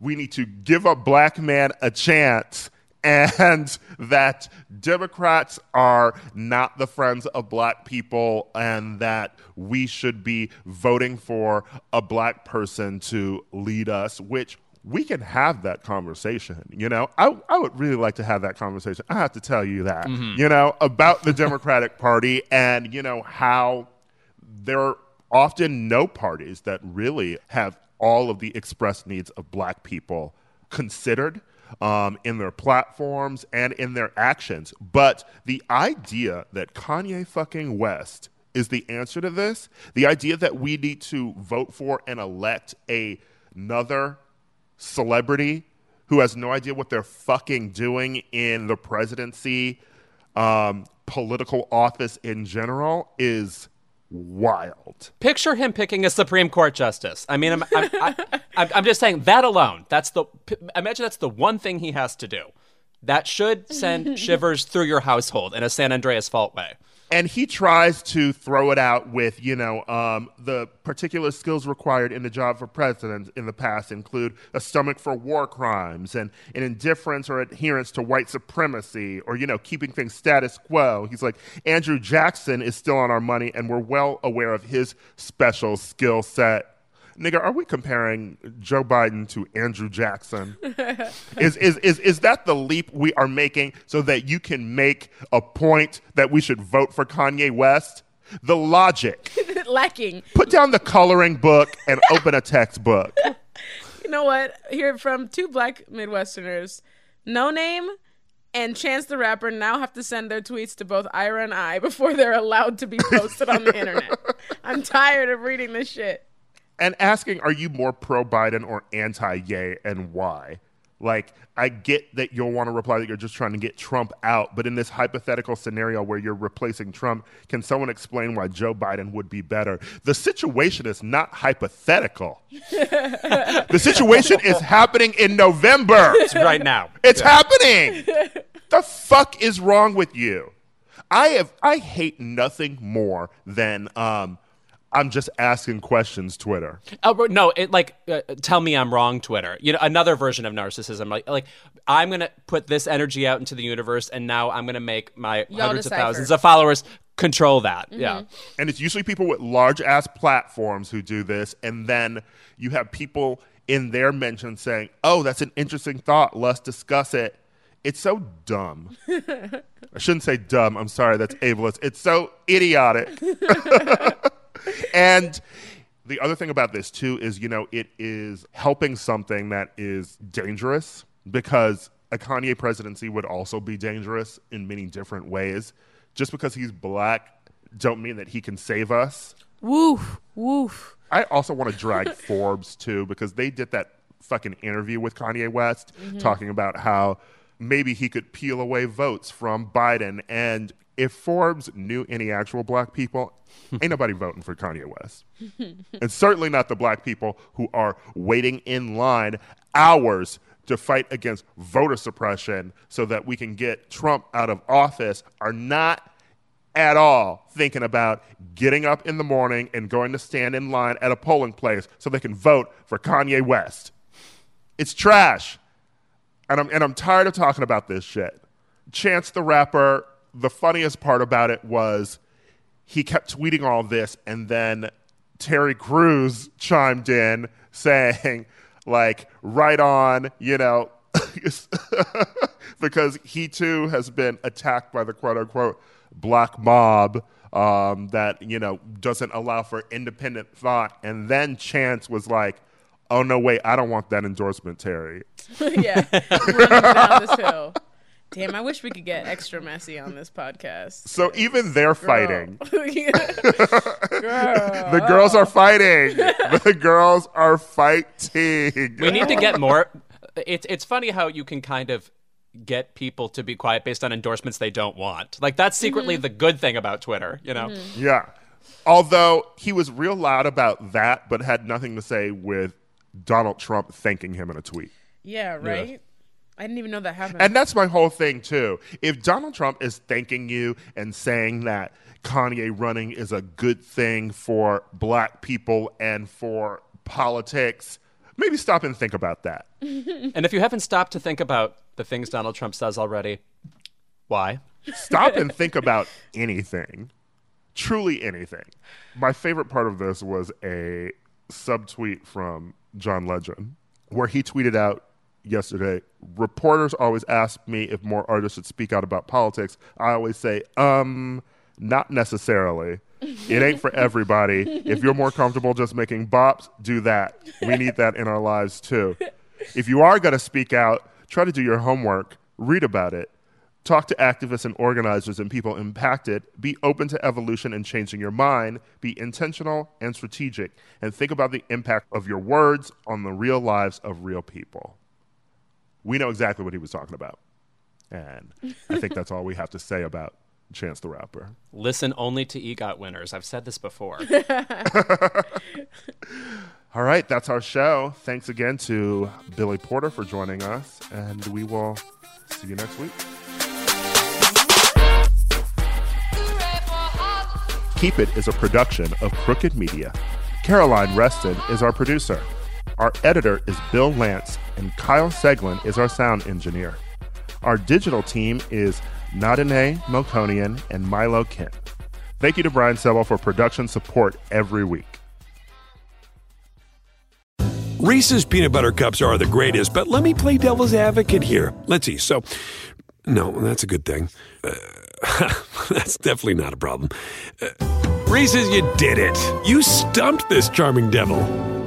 we need to give a black man a chance and that Democrats are not the friends of black people and that we should be voting for a black person to lead us, which we can have that conversation. You know, I, I would really like to have that conversation. I have to tell you that, mm-hmm. you know, about the Democratic Party and, you know, how there are often no parties that really have all of the expressed needs of black people considered um, in their platforms and in their actions. But the idea that Kanye fucking West is the answer to this, the idea that we need to vote for and elect a, another celebrity who has no idea what they're fucking doing in the presidency, um, political office in general is wild. Picture him picking a Supreme Court justice. I mean, I'm, I'm, I, I'm, I'm just saying that alone. That's the imagine that's the one thing he has to do. That should send shivers through your household in a San Andreas fault way and he tries to throw it out with you know um, the particular skills required in the job for president in the past include a stomach for war crimes and an indifference or adherence to white supremacy or you know keeping things status quo. He's like andrew jackson is still on our money and we're well aware of his special skill set nigga, are we comparing Joe Biden to Andrew Jackson? is, is, is, is that the leap we are making so that you can make a point that we should vote for Kanye West? The logic. Lacking. Put down the coloring book and open a textbook. You know what? Here from two black Midwesterners, Noname and Chance the Rapper now have to send their tweets to both Ira and I before they're allowed to be posted on the internet. I'm tired of reading this shit and asking, are you more pro Biden or anti Yay and why? Like, I get that you'll want to reply that you're just trying to get Trump out, but in this hypothetical scenario where you're replacing Trump, can someone explain why Joe Biden would be better? The situation is not hypothetical. the situation is happening in November. It's right now. It's yeah. happening. the fuck is wrong with you? I have I hate nothing more than um, I'm just asking questions, Twitter. Oh no! It like uh, tell me I'm wrong, Twitter. You know, another version of narcissism. Like, like I'm gonna put this energy out into the universe, and now I'm gonna make my Y'all hundreds decipher. of thousands of followers control that. Mm-hmm. Yeah, and it's usually people with large ass platforms who do this, and then you have people in their mention saying, "Oh, that's an interesting thought. Let's discuss it." It's so dumb. I shouldn't say dumb. I'm sorry. That's ableist. It's so idiotic. and the other thing about this too is, you know, it is helping something that is dangerous because a Kanye presidency would also be dangerous in many different ways. Just because he's black don't mean that he can save us. Woof, woof. I also want to drag Forbes too because they did that fucking interview with Kanye West mm-hmm. talking about how maybe he could peel away votes from Biden and if Forbes knew any actual black people, ain't nobody voting for Kanye West. and certainly not the black people who are waiting in line hours to fight against voter suppression so that we can get Trump out of office are not at all thinking about getting up in the morning and going to stand in line at a polling place so they can vote for Kanye West. It's trash. And I'm, and I'm tired of talking about this shit. Chance the Rapper the funniest part about it was he kept tweeting all this, and then Terry Crews chimed in saying, like, right on, you know, because he too has been attacked by the quote unquote black mob um, that, you know, doesn't allow for independent thought. And then Chance was like, oh, no, wait, I don't want that endorsement, Terry. yeah, running down this hill. Damn, I wish we could get extra messy on this podcast. So even they're fighting. Girl. The girls are fighting. The girls are fighting. We need to get more. It's it's funny how you can kind of get people to be quiet based on endorsements they don't want. Like that's secretly mm-hmm. the good thing about Twitter, you know. Mm-hmm. Yeah. Although he was real loud about that, but had nothing to say with Donald Trump thanking him in a tweet. Yeah, right? I didn't even know that happened. And that's my whole thing, too. If Donald Trump is thanking you and saying that Kanye running is a good thing for black people and for politics, maybe stop and think about that. And if you haven't stopped to think about the things Donald Trump says already, why? Stop and think about anything. Truly anything. My favorite part of this was a subtweet from John Legend where he tweeted out yesterday reporters always ask me if more artists should speak out about politics. I always say, um, not necessarily. It ain't for everybody. If you're more comfortable just making bops, do that. We need that in our lives too. If you are going to speak out, try to do your homework, read about it, talk to activists and organizers and people impacted, be open to evolution and changing your mind, be intentional and strategic, and think about the impact of your words on the real lives of real people. We know exactly what he was talking about. And I think that's all we have to say about Chance the Rapper. Listen only to EGOT winners. I've said this before. All right, that's our show. Thanks again to Billy Porter for joining us, and we will see you next week. Keep It is a production of Crooked Media. Caroline Reston is our producer. Our editor is Bill Lance, and Kyle Seglin is our sound engineer. Our digital team is Nadine Mokonian and Milo Kent. Thank you to Brian Sebel for production support every week. Reese's peanut butter cups are the greatest, but let me play devil's advocate here. Let's see. So, no, that's a good thing. Uh, that's definitely not a problem. Uh, Reese's, you did it. You stumped this charming devil.